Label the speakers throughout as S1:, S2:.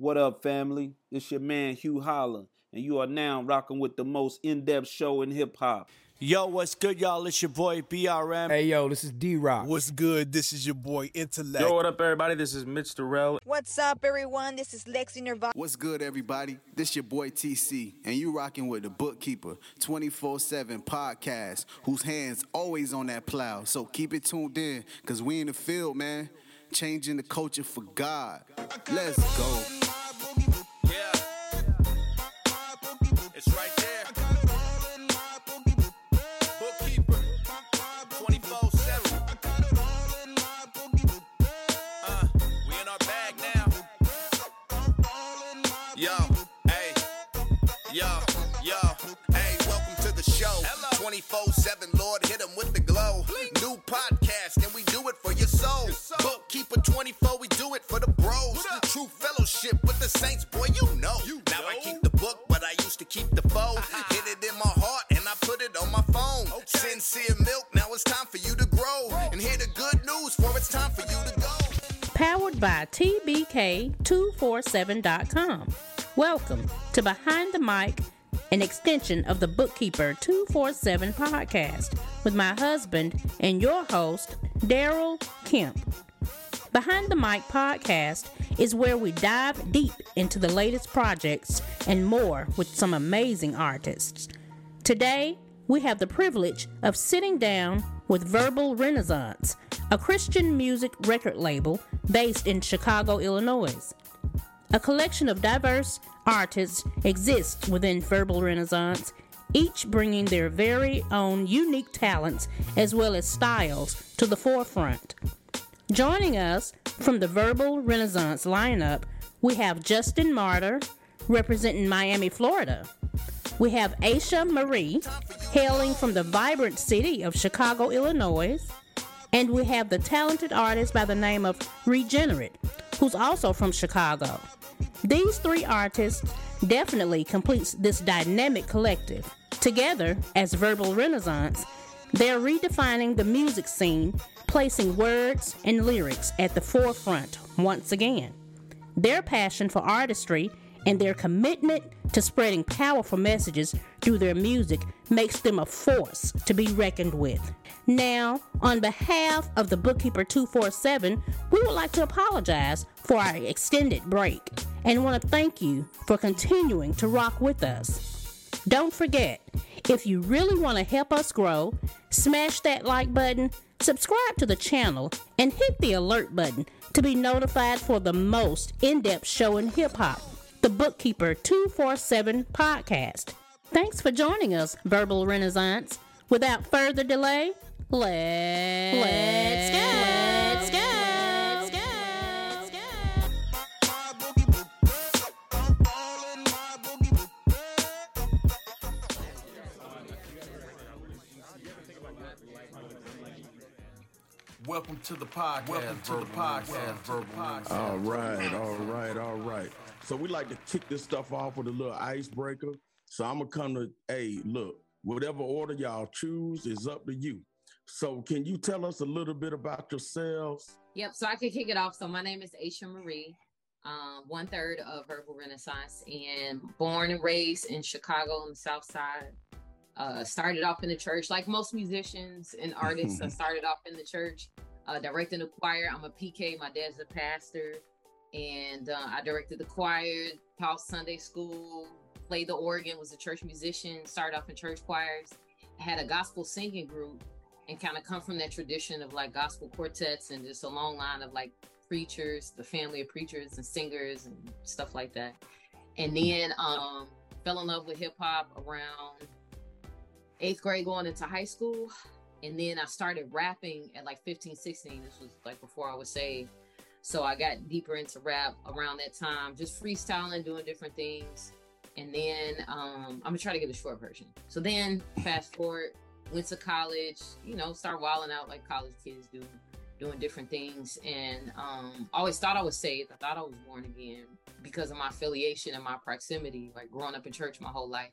S1: What up, family? It's your man Hugh Holler, and you are now rocking with the most in depth show in hip hop.
S2: Yo, what's good, y'all? It's your boy BRM.
S3: Hey, yo, this is D Rock.
S4: What's good? This is your boy Intellect.
S5: Yo, what up, everybody? This is Mitch Durrell.
S6: What's up, everyone? This is Lexi Nirvana.
S7: What's good, everybody? This is your boy TC, and you rocking with the Bookkeeper 24/7 podcast, whose hands always on that plow. So keep it tuned in, cause we in the field, man, changing the culture for God. Let's go.
S8: TBK247.com. Welcome to Behind the Mic, an extension of the Bookkeeper 247 podcast with my husband and your host, Daryl Kemp. Behind the Mic podcast is where we dive deep into the latest projects and more with some amazing artists. Today, we have the privilege of sitting down with Verbal Renaissance, a Christian music record label based in Chicago, Illinois. A collection of diverse artists exists within Verbal Renaissance, each bringing their very own unique talents as well as styles to the forefront. Joining us from the Verbal Renaissance lineup, we have Justin Martyr, representing Miami, Florida. We have Aasha Marie, hailing from the vibrant city of Chicago, Illinois. And we have the talented artist by the name of Regenerit, who's also from Chicago. These three artists definitely completes this dynamic collective. Together, as Verbal Renaissance, they're redefining the music scene, placing words and lyrics at the forefront once again. Their passion for artistry and their commitment to spreading powerful messages through their music makes them a force to be reckoned with. Now, on behalf of the Bookkeeper 247, we would like to apologize for our extended break and want to thank you for continuing to rock with us. Don't forget, if you really want to help us grow, smash that like button, subscribe to the channel, and hit the alert button to be notified for the most in depth show in hip hop, the Bookkeeper 247 podcast. Thanks for joining us, Verbal Renaissance. Without further delay, let's, let's go. Let's go. Let's go. Let's go.
S2: Welcome to the podcast. Welcome to the podcast, Verbal
S4: All right, all right, all right. So we like to kick this stuff off with a little icebreaker. So I'm gonna come to, hey, look, whatever order y'all choose is up to you. So can you tell us a little bit about yourselves?
S9: Yep, so I could kick it off. So my name is Aasha Marie, um, one third of Verbal Renaissance, and born and raised in Chicago on the South Side. Uh, started off in the church, like most musicians and artists. I started off in the church, uh, directing the choir. I'm a PK. My dad's a pastor, and uh, I directed the choir, taught Sunday school, played the organ, was a church musician. Started off in church choirs. Had a gospel singing group, and kind of come from that tradition of like gospel quartets and just a long line of like preachers, the family of preachers and singers and stuff like that. And then um, fell in love with hip hop around eighth grade going into high school. And then I started rapping at like 15, 16. This was like before I was saved. So I got deeper into rap around that time, just freestyling, doing different things. And then um, I'm gonna try to get a short version. So then fast forward, went to college, you know, start wilding out like college kids do, doing different things. And um, always thought I was saved. I thought I was born again because of my affiliation and my proximity, like growing up in church my whole life.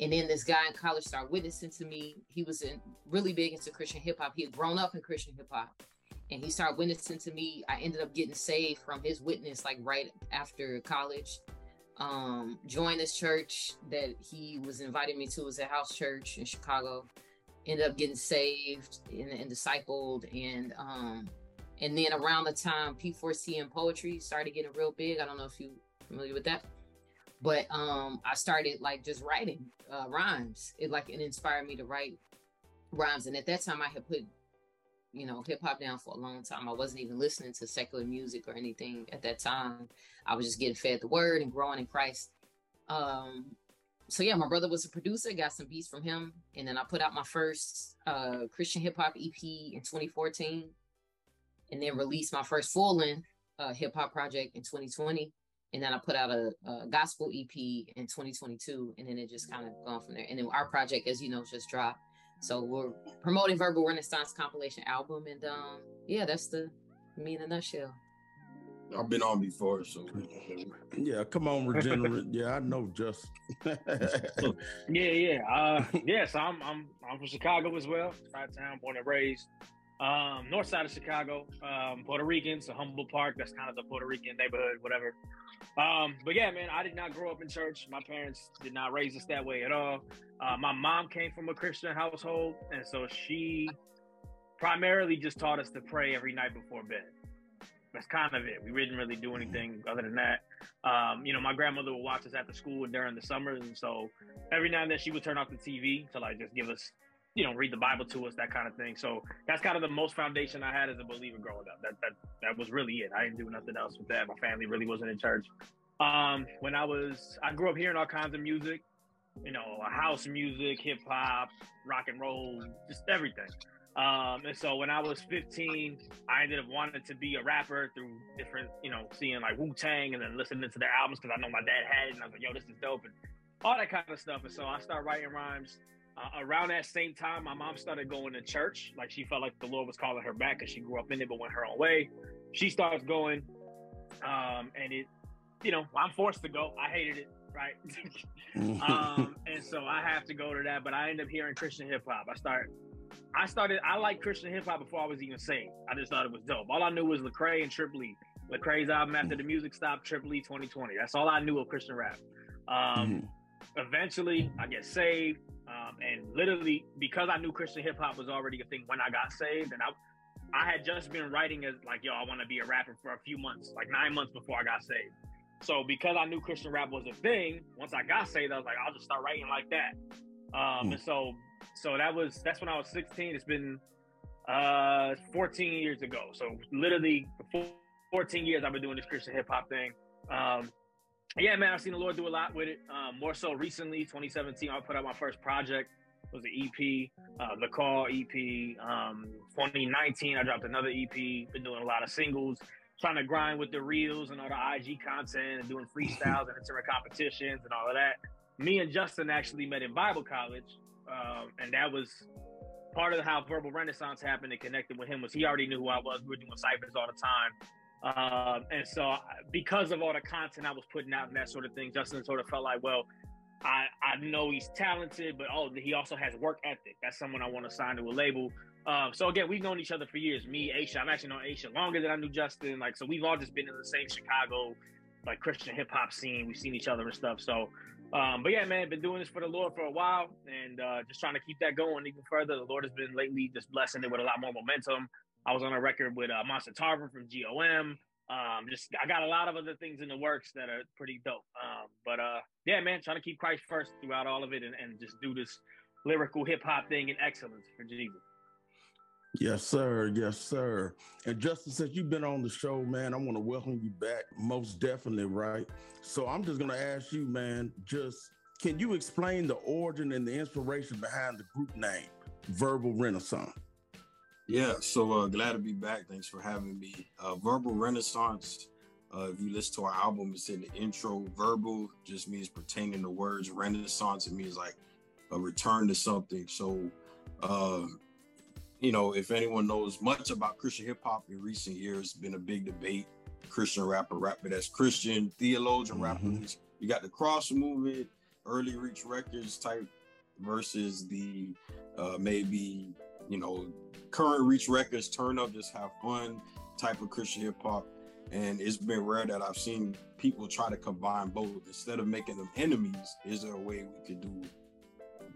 S9: And then this guy in college started witnessing to me. He was in, really big into Christian hip hop. He had grown up in Christian hip hop. and he started witnessing to me. I ended up getting saved from his witness like right after college. Um, joined this church that he was inviting me to. It was a house church in Chicago. Ended up getting saved and, and discipled, and um, and then around the time P4CM poetry started getting real big. I don't know if you familiar with that, but um, I started like just writing uh, rhymes. It like it inspired me to write rhymes, and at that time I had put you know, hip hop down for a long time. I wasn't even listening to secular music or anything at that time. I was just getting fed the word and growing in Christ. Um, so yeah, my brother was a producer, got some beats from him, and then I put out my first uh, Christian hip hop EP in 2014, and then released my first full length uh, hip hop project in 2020, and then I put out a, a, gospel EP in 2022, and then it just kind of gone from there. And then our project, as you know, just dropped so we're promoting Verbal Renaissance compilation album, and um, yeah, that's the me in a nutshell.
S3: I've been on before, so
S4: yeah, come on, Regenerit. yeah, I know just.
S5: yeah, yeah, uh, yeah. So I'm I'm I'm from Chicago as well, right town, born and raised. Um, north side of Chicago, um, Puerto Rican, so Humboldt Park. That's kind of the Puerto Rican neighborhood, whatever. Um, but yeah, man, I did not grow up in church. My parents did not raise us that way at all. Uh, my mom came from a Christian household, and so she primarily just taught us to pray every night before bed. That's kind of it. We didn't really do anything other than that. Um, you know, my grandmother would watch us after school during the summers, and so every now and then she would turn off the TV to like just give us you know, read the Bible to us, that kind of thing. So that's kind of the most foundation I had as a believer growing up. That that that was really it. I didn't do nothing else with that. My family really wasn't in church. Um, when I was, I grew up hearing all kinds of music, you know, house music, hip hop, rock and roll, just everything. Um, and so when I was 15, I ended up wanting to be a rapper through different, you know, seeing like Wu Tang and then listening to their albums because I know my dad had it, and I was like, yo, this is dope, and all that kind of stuff. And so I started writing rhymes uh, around that same time, my mom started going to church. Like she felt like the Lord was calling her back because she grew up in it, but went her own way. She starts going, um, and it, you know, I'm forced to go. I hated it, right? um, and so I have to go to that. But I end up hearing Christian hip hop. I start, I started. I like Christian hip hop before I was even saved. I just thought it was dope. All I knew was Lecrae and Triple E. Lecrae's album after the music stopped, Triple E 2020. That's all I knew of Christian rap. Um, mm-hmm. Eventually, I get saved. Um, and literally, because I knew Christian hip hop was already a thing when I got saved, and I, I had just been writing as like, yo, I want to be a rapper for a few months, like nine months before I got saved. So because I knew Christian rap was a thing, once I got saved, I was like, I'll just start writing like that. Um, mm. And so, so that was that's when I was 16. It's been uh 14 years ago. So literally 14 years I've been doing this Christian hip hop thing. Um, yeah, man, I've seen the Lord do a lot with it. Um, more so recently, 2017, I put out my first project. It was an EP, uh, the Call EP. Um, 2019, I dropped another EP. Been doing a lot of singles, trying to grind with the reels and all the IG content and doing freestyles and entering competitions and all of that. Me and Justin actually met in Bible college, um, and that was part of how Verbal Renaissance happened and connected with him was he already knew who I was. We were doing ciphers all the time. Um, and so, because of all the content I was putting out and that sort of thing, Justin sort of felt like, well, I, I know he's talented, but oh, he also has work ethic. That's someone I want to sign to a label. Um, so again, we've known each other for years. Me, Aasha, I've actually known Aasha longer than I knew Justin. Like, so we've all just been in the same Chicago, like Christian hip hop scene. We've seen each other and stuff. So, um, but yeah, man, been doing this for the Lord for a while and uh, just trying to keep that going even further. The Lord has been lately just blessing it with a lot more momentum. I was on a record with uh, Monster Tarver from GOM. Um, just I got a lot of other things in the works that are pretty dope. Um, but uh, yeah, man, trying to keep Christ first throughout all of it and, and just do this lyrical hip hop thing in excellence for Jesus.
S4: Yes, sir. Yes, sir. And Justin, since you've been on the show, man, I want to welcome you back. Most definitely, right? So I'm just gonna ask you, man, just can you explain the origin and the inspiration behind the group name, Verbal Renaissance?
S3: Yeah, so uh, glad to be back. Thanks for having me. Uh, Verbal Renaissance. Uh, if you listen to our album, it's in the intro. Verbal just means pertaining to words. Renaissance it means like a return to something. So, uh, you know, if anyone knows much about Christian hip hop in recent years, been a big debate. Christian rapper, rapper that's Christian, theologian mm-hmm. rapper. You got the cross movement, early reach records type versus the uh, maybe you know, current reach records, turn up, just have fun type of Christian hip hop. And it's been rare that I've seen people try to combine both instead of making them enemies. Is there a way we could do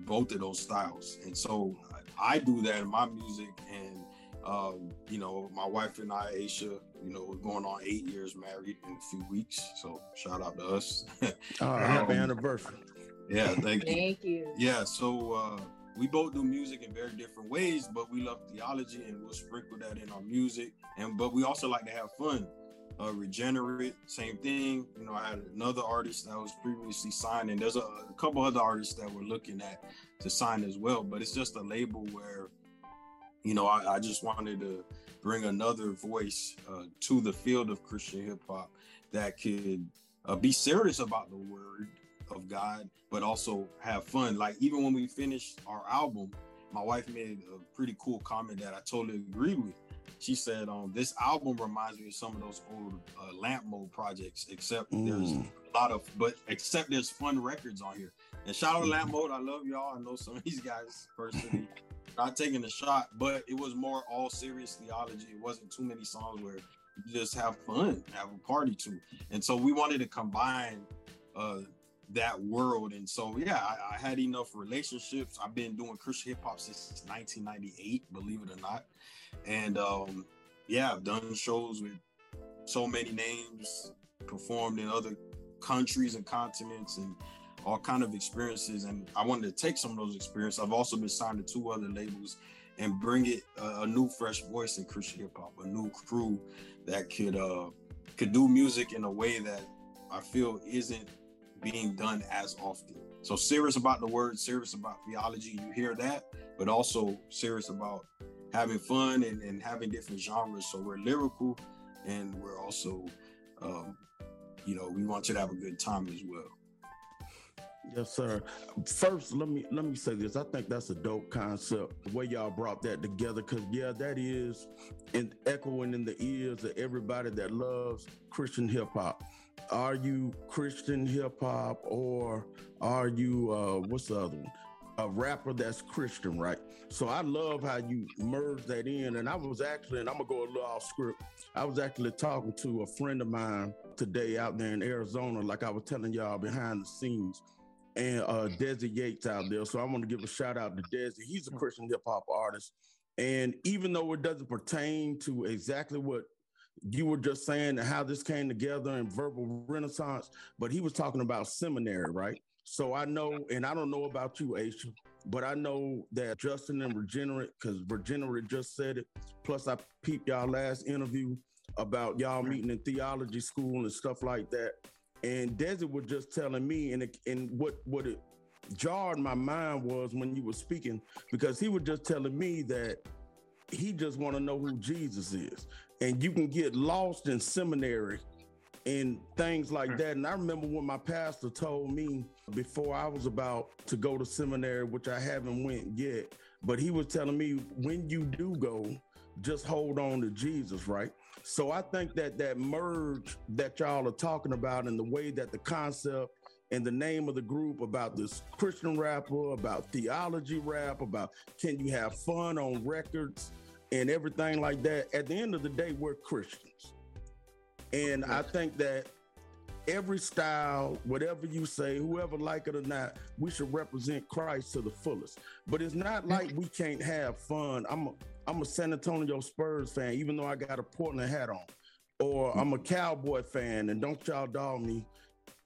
S3: both of those styles? And so I do that in my music. And, um, you know, my wife and I, Aasha, you know, we're going on eight years married in a few weeks. So shout out to us.
S4: oh, happy um, anniversary.
S3: Yeah, thank
S9: you. Thank you.
S3: Yeah, so uh, we both do music in very different ways, but we love theology and we'll sprinkle that in our music. And but we also like to have fun. Uh, Regenerit, same thing. You know, I had another artist that was previously signed, and there's a, a couple other artists that we're looking at to sign as well. But it's just a label where, you know, I, I just wanted to bring another voice uh, to the field of Christian hip hop that could uh, be serious about the word of God, but also have fun. Like even when we finished our album, my wife made a pretty cool comment that I totally agreed with. She said, "Um, this album reminds me of some of those old uh, lamp mode projects, except mm. there's a lot of, but except there's fun records on here. And shout out to lamp mode, I love y'all. I know some of these guys personally." Not taking a shot, but it was more all serious theology. It wasn't too many songs where you just have fun, have a party to. And so we wanted to combine uh, that world. And so, yeah, I, I, had enough relationships. I've been doing Christian hip hop since 1998, believe it or not. And um, yeah, I've done shows with so many names, performed in other countries and continents, and all kind of experiences. And I wanted to take some of those experiences. I've also been signed to two other labels and bring it uh, a new, fresh voice in Christian hip hop, a new crew that could uh, could do music in a way that I feel isn't being done as often. So serious about the word, serious about theology, you hear that, but also serious about having fun and, and having different genres. So we're lyrical and we're also, um, you know, we want you to have a good time as well.
S4: Yes, sir. First, let me let me say this. I think that's a dope concept. The way y'all brought that together, because yeah, that is in echoing in the ears of everybody that loves Christian hip hop are you Christian hip hop or are you uh what's the other one? A rapper that's Christian, right? So I love how you merge that in. And I was actually, and I'm gonna go a little off script. I was actually talking to a friend of mine today out there in Arizona, like I was telling y'all behind the scenes, and uh Desi Yates out there. So I want to give a shout out to Desi. He's a Christian hip hop artist. And even though it doesn't pertain to exactly what you were just saying and how this came together in verbal renaissance, but he was talking about seminary, right? So I know, and I don't know about you, Aasha, but I know that Justin and Regenerit, because Regenerit just said it. Plus, I peeped y'all last interview about y'all meeting in theology school and stuff like that. And Desi was just telling me, and it, and what what it jarred my mind was when you were speaking, because he was just telling me that he just want to know who Jesus is and you can get lost in seminary and things like hmm. that. And I remember when my pastor told me before I was about to go to seminary, which I haven't went yet, but he was telling me when you do go, just hold on to Jesus, right? So I think that that merge that y'all are talking about and the way that the concept and the name of the group about this Christian rapper, about theology rap, about can you have fun on records? and everything like that. At the end of the day, we're Christians. And I think that every style, whatever you say, whoever like it or not, we should represent Christ to the fullest. But it's not like we can't have fun. I'm a I'm a San Antonio Spurs fan, even though I got a Portland hat on. Or I'm a Cowboy fan, and don't y'all dog me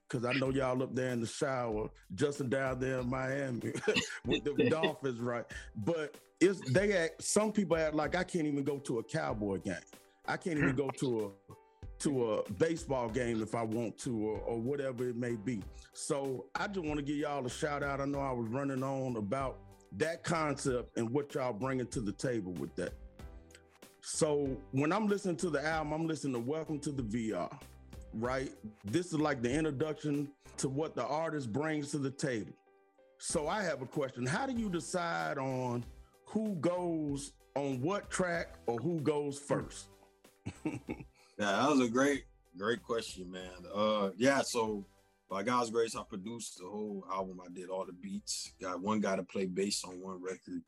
S4: because I know y'all up there in the shower, Justin down there in Miami with the Dolphins, right? But it's they act. Some people act like I can't even go to a Cowboy game. I can't even go to a to a baseball game if I want to, or, or whatever it may be. So I just want to give y'all a shout out. I know I was running on about that concept and what y'all bringing to the table with that. So when I'm listening to the album, I'm listening to Welcome to the VR right? This is like the introduction to what the artist brings to the table. So I have a question. How do you decide on who goes on what track or who goes first?
S3: yeah, that was a great, great question, man. Uh yeah, so by God's grace, I produced the whole album. I did all the beats. Got one guy to play bass on one record.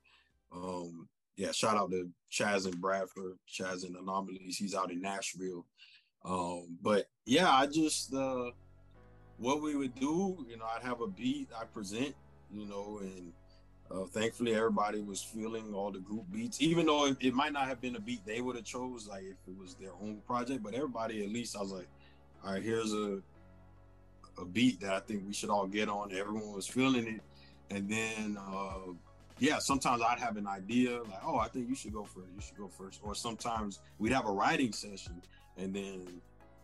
S3: Um, yeah, shout out to Chaz and Bradford, Chaz and Anomalies. He's out in Nashville. Um, but yeah, I just uh, what we would do, you know, I'd have a beat I present, you know, and uh, thankfully everybody was feeling all the group beats, even though it, it might not have been a beat they would have chose, like if it was their own project. But everybody, at least, I was like, all right, here's a a beat that I think we should all get on. Everyone was feeling it, and then uh, yeah, sometimes I'd have an idea like, oh, I think you should go first. You should go first. Or sometimes we'd have a writing session, and then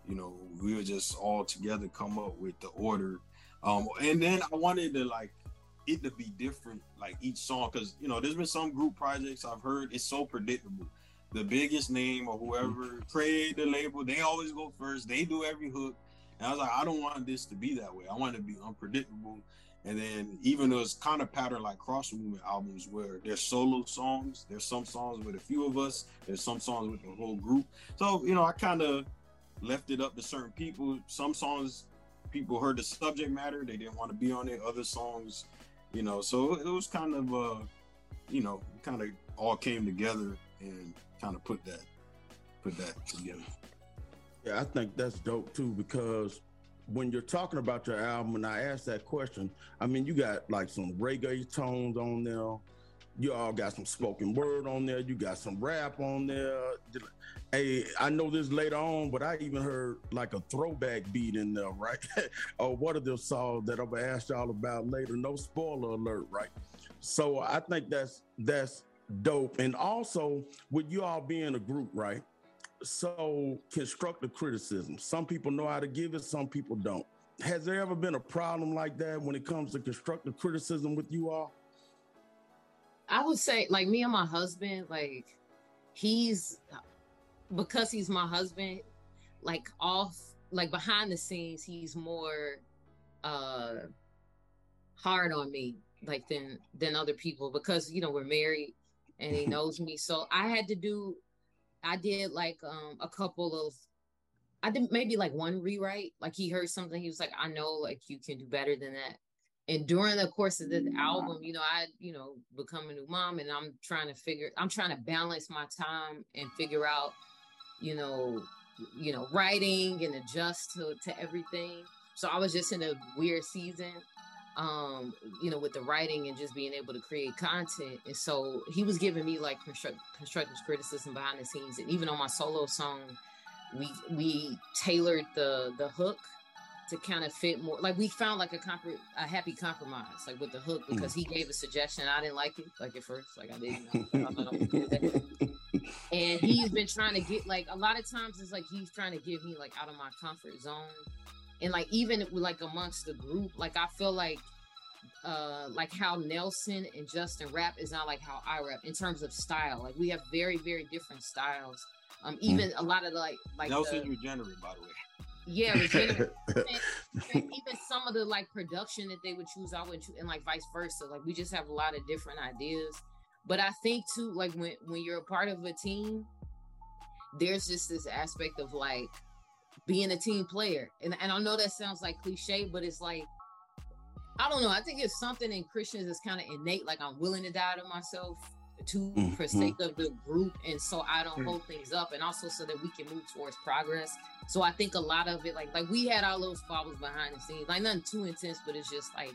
S3: you know we would just all together come up with the order. Um, and then I wanted to like it to be different, like each song, because you know there's been some group projects I've heard it's so predictable. The biggest name or whoever mm-hmm. created the label, they always go first. They do every hook, and I was like, I don't want this to be that way. I want it to be unpredictable. And then even though it's kind of pattern like cross movement albums where there's solo songs, there's some songs with a few of us, there's some songs with the whole group. So, you know, I kind of left it up to certain people. Some songs people heard the subject matter, they didn't want to be on it. Other songs, you know, so it was kind of uh, you know, kind of all came together and kind of put that put that together.
S4: Yeah, I think that's dope too because when you're talking about your album, and I asked that question, I mean, you got like some reggae tones on there. You all got some spoken word on there. You got some rap on there. Hey, I know this later on, but I even heard like a throwback beat in there, right? or what are the songs that I'll ask y'all about later? No spoiler alert, right? So I think that's that's dope. And also with you all being a group, right? so constructive criticism. Some people know how to give it, some people don't. Has there ever been a problem like that when it comes to constructive criticism with you all?
S9: I would say, like me and my husband, like he's because he's my husband, like off, like behind the scenes, he's more uh hard on me like than than other people because you know we're married and he knows me so i had to do I did like um a couple of I did maybe like one rewrite. Like he heard something, he was like, I know like you can do better than that. And during the course of this album, you know, I, you know, become a new mom and I'm trying to figure, I'm trying to balance my time and figure out, you know, you know, writing and adjust to, to everything. So I was just in a weird season um, you know, with the writing and just being able to create content. And so he was giving me like construct, constructive criticism behind the scenes. And even on my solo song, we we tailored the the hook to kind of fit more. Like we found like a compr- a happy compromise, like with the hook, because mm. he gave a suggestion. I didn't like it, like at first, like I didn't. Know, and he's been trying to get like a lot of times it's like he's trying to get me like out of my comfort zone and like even like amongst the group like i feel like uh like how nelson and justin rap is not like how i rap in terms of style like we have very very different styles um hmm. even mm. a lot of the, like like
S3: nelson's the, Regenerit by the way
S9: yeah, Regenerit. and, even some of the like production that they would choose, I would choose, and like vice versa. Like we just have a lot of different ideas. But I think too, like when when you're a part of a team, there's just this aspect of like being a team player. And, and I know that sounds like cliche, but it's like, I don't know. I think it's something in Christians that's kind of innate. Like I'm willing to die to myself to mm-hmm. for sake of the group, and so I don't mm-hmm. hold things up, and also so that we can move towards progress. So I think a lot of it, like like we had our little squabbles behind the scenes, like nothing too intense, but it's just like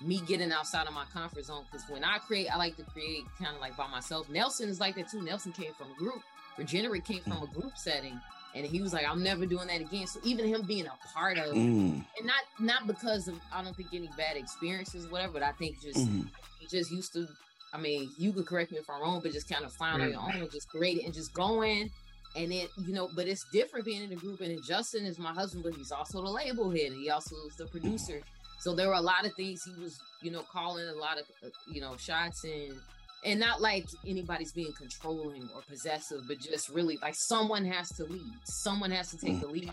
S9: me getting outside of my comfort zone. Because when I create, I like to create kind of like by myself. Nelson is like that too. Nelson came from a group. Regenerit came from a group setting and he was like, "I'm never doing that again." So even him being a part of, mm. and not not because of I don't think any bad experiences, whatever, but I think just mm. he just used to. I mean, you could correct me if I'm wrong, but just kind of find on your own and just create it and just going. And then you know, but it's different being in a group. And Justin is my husband, but he's also the label head, and he also is the producer. So there were a lot of things he was, you know, calling a lot of, uh, you know, shots and and not like anybody's being controlling or possessive, but just really like someone has to lead. Someone has to take the lead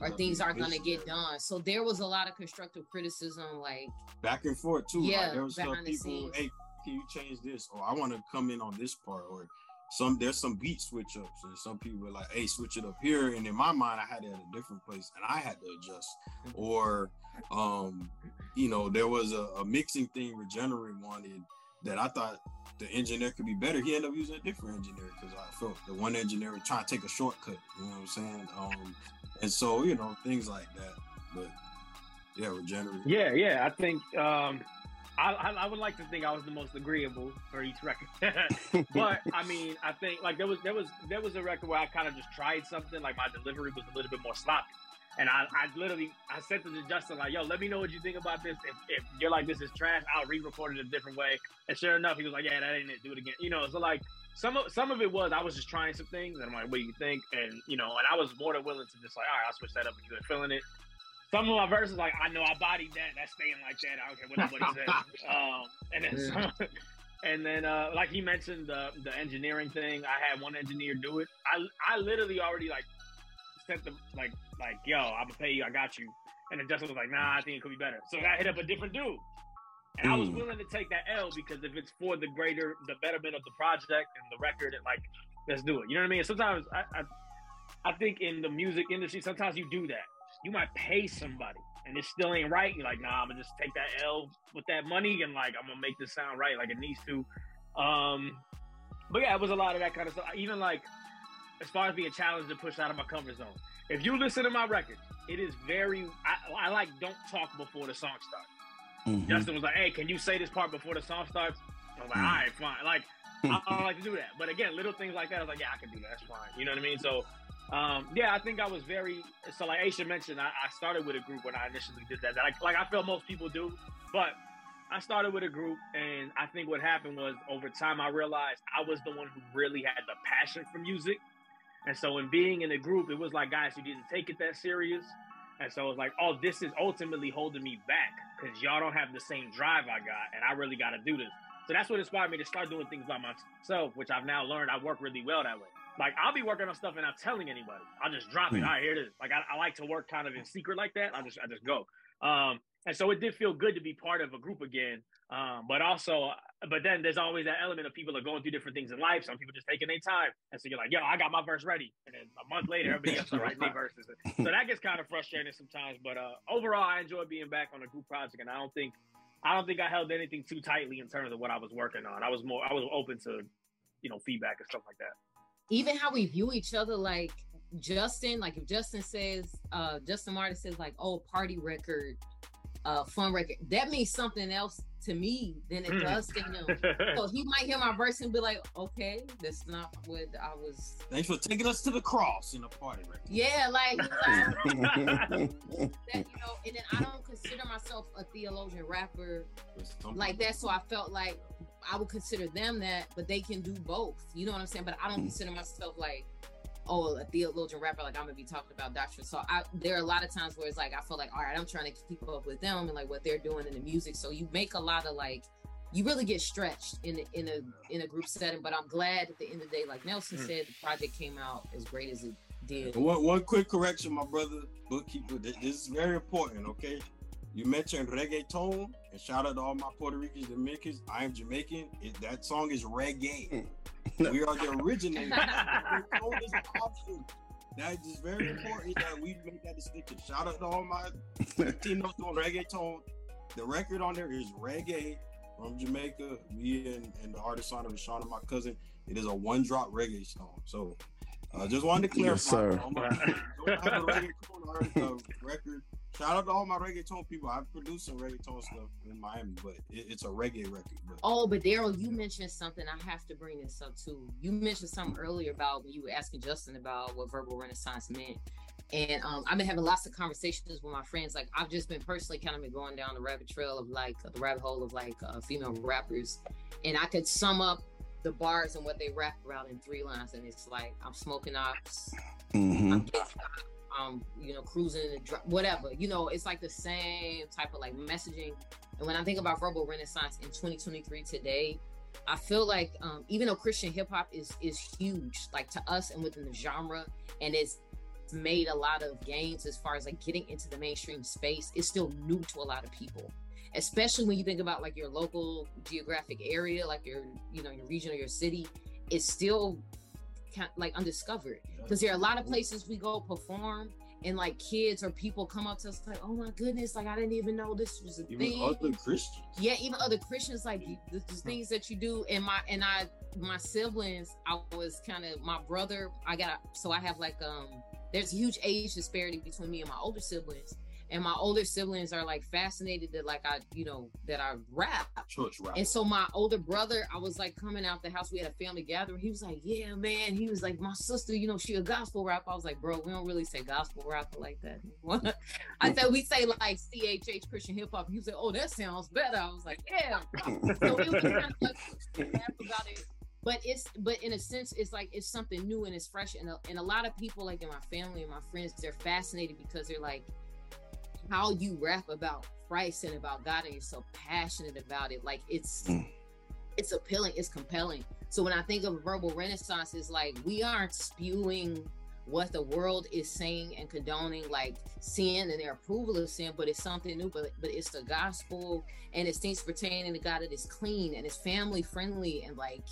S9: or things aren't going to get done. So there was a lot of constructive criticism, like
S3: back and forth too. Yeah, like there was some people, hey, can you change this? Or I want to come in on this part. Or some there's some beat switch ups, and some people were like, hey, switch it up here. And in my mind, I had it at a different place, and I had to adjust. Or, um, you know, there was a, a mixing thing Regenerit wanted that I thought the engineer could be better. He ended up using a different engineer because I felt the one engineer was trying to take a shortcut. You know what I'm saying? Um, and so you know things like that. But yeah, Regenerit.
S5: Yeah, yeah. I think um, I, I, would like to think I was the most agreeable for each record. but I mean, I think like there was there was there was a record where I kind of just tried something. Like my delivery was a little bit more sloppy. And I, I literally I said to Justin like, "Yo, let me know what you think about this. If, if you're like this is trash, I'll re-record it a different way." And sure enough, he was like, "Yeah, that ain't it. Do it again." You know, so like some of some of it was I was just trying some things, and I'm like, "What do you think?" And you know, and I was more than willing to just like, "All right, I'll switch that up if you're feeling it." Some of my verses, like I know I bodied that, that's staying like that. I don't care what nobody says. Um, and then, some, and then, uh, like he mentioned the the engineering thing, I had one engineer do it. I I literally already like sent them like like yo, I'm gonna pay you, I got you. And then Justin was like, nah, I think it could be better. So I hit up a different dude. And mm. I was mm. willing to take that L because if it's for the greater, the betterment of the project and the record, and like, let's do it. You know what I mean? Sometimes I, I, I think in the music industry, sometimes you do that you might pay somebody and it still ain't right. You're like, nah, I'm gonna just take that L with that money and like I'm gonna make this sound right, like it needs to. Um, but yeah, it was a lot of that kind of stuff. Even like as far as being challenged to push out of my comfort zone. If you listen to my records, it is very. I, I like don't talk before the song starts. Mm-hmm. Justin was like, "Hey, can you say this part before the song starts?" I was like, mm-hmm. "All right, fine." Like I don't like to do that, but again, little things like that, I was like, "Yeah, I can do that. That's fine." You know what I mean? So um, yeah, I think I was very so like Aasha mentioned. I, I started with a group when I initially did that. Like, like I feel most people do, but I started with a group, and I think what happened was over time I realized I was the one who really had the passion for music, and so in being in a group, it was like guys who didn't take it that serious, and so it was like, oh, this is ultimately holding me back because y'all don't have the same drive I got, and I really got to do this. So that's what inspired me to start doing things by myself, which I've now learned I work really well that way. Like I'll be working on stuff and not telling anybody. I'll just drop it. Mm. All right, here it is. Like I, I, like to work kind of in secret like that. I just I just go. Um, and so it did feel good to be part of a group again. Um, but also, but then there's always that element of people are going through different things in life. Some people just taking their time, and so you're like, "Yo, I got my verse ready," and then a month later, everybody else is writing their verses. So that gets kind of frustrating sometimes. But uh, overall, I enjoy being back on a group project, and I don't think, I don't think I held anything too tightly in terms of what I was working on. I was more, I was open to, you know, feedback and stuff like that
S9: even how we view each other, like Justin, like if Justin says, uh, Justin Martyr says like, oh, party record, uh, fun record, that means something else to me than it does to him. so he might hear my verse and be like, okay, that's not what I was.
S3: Thanks for taking us to the cross in a party record.
S9: Yeah, like, like that, you know, and then I don't consider myself a theologian rapper like that. So I felt like I would consider them that, but they can do both. You know what I'm saying? But I don't hmm. consider myself like, oh, a theologian rapper. Like I'm gonna be talking about doctrine. So I, there are a lot of times where it's like I feel like, all right, I'm trying to keep up with them and like what they're doing in the music. So you make a lot of like, you really get stretched in a, in a in a group setting. But I'm glad at the end of the day, like Nelson mm. said, the project came out as great as it did.
S3: One, one quick correction, my brother bookkeeper. This is very important. Okay, you mentioned reggaeton, and shout out to all my Puerto Ricans, Dominicans. I am Jamaican. It, that song is reggae. we are the originators. that is very important that we make that distinction. Shout out to all my Latinos on reggaeton. The record on there is reggae from Jamaica. Me and, and the artist on it, Shauna, my cousin. It is a one drop reggae song. So I uh, just wanted to clarify. Yes, sir. don't have a record Shout out to all my reggaeton people. I've produced some reggaeton stuff in Miami, but it, it's a reggae record. But.
S9: Oh, but Daryl, you mentioned something. I have to bring this up too. You mentioned something earlier about when you were asking Justin about what verbal renaissance meant. And um, I've been having lots of conversations with my friends. Like I've just been personally kind of been going down the rabbit trail of like the rabbit hole of like uh, female rappers, and I could sum up the bars and what they rap about in three lines, and it's like I'm smoking ops, mm-hmm. I'm getting um, you know, cruising, whatever. You know, it's like the same type of like messaging. And when I think about verbal renaissance in 2023 today, I feel like um, even though Christian hip hop is is huge, like to us and within the genre, and it's made a lot of gains as far as like getting into the mainstream space, it's still new to a lot of people. Especially when you think about like your local geographic area, like your you know your region or your city, it's still like undiscovered because there are a lot of places we go perform and like kids or people come up to us like, oh my goodness, like I didn't even know this was a
S3: even
S9: thing.
S3: other Christians.
S9: Yeah, even other Christians, like the, the things that you do. And my and I, my siblings, I was kind of my brother. I got so I have like um, there's a huge age disparity between me and my older siblings and my older siblings are like fascinated that like I, you know, that I rap.
S3: Church rap.
S9: And so my older brother, I was like coming out the house. We had a family gathering. He was like, "Yeah, man." He was like, "My sister, you know, she a gospel rap." I was like, "Bro, we don't really say gospel rapper like that." I mm. said we say like CHH Christian hip hop. He was like, "Oh, that sounds better." I was like, "Yeah." so it was kind of like about it but it's but in a sense it's like it's something new and it's fresh and a, and a lot of people like in my family and my friends they're fascinated because they're like how you rap about Christ and about God and you're so passionate about it. Like it's mm. it's appealing, it's compelling. So when I think of verbal renaissance, it's like we aren't spewing what the world is saying and condoning like sin and their approval of sin, but it's something new, but but it's the gospel and it's things pertaining to God that is clean and it's family friendly and like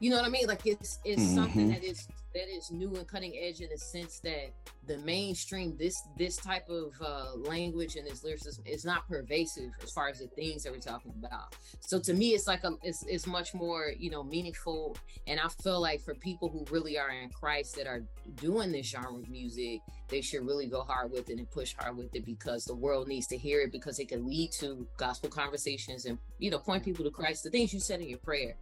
S9: you know what I mean? Like it's it's mm-hmm. something that is that is new and cutting edge in the sense that the mainstream this this type of uh, language and this lyricism is not pervasive as far as the things that we're talking about. So to me, it's like a it's it's much more you know meaningful, and I feel like for people who really are in Christ that are doing this genre of music, they should really go hard with it and push hard with it because the world needs to hear it because it can lead to gospel conversations and you know point people to Christ. The things you said in your prayer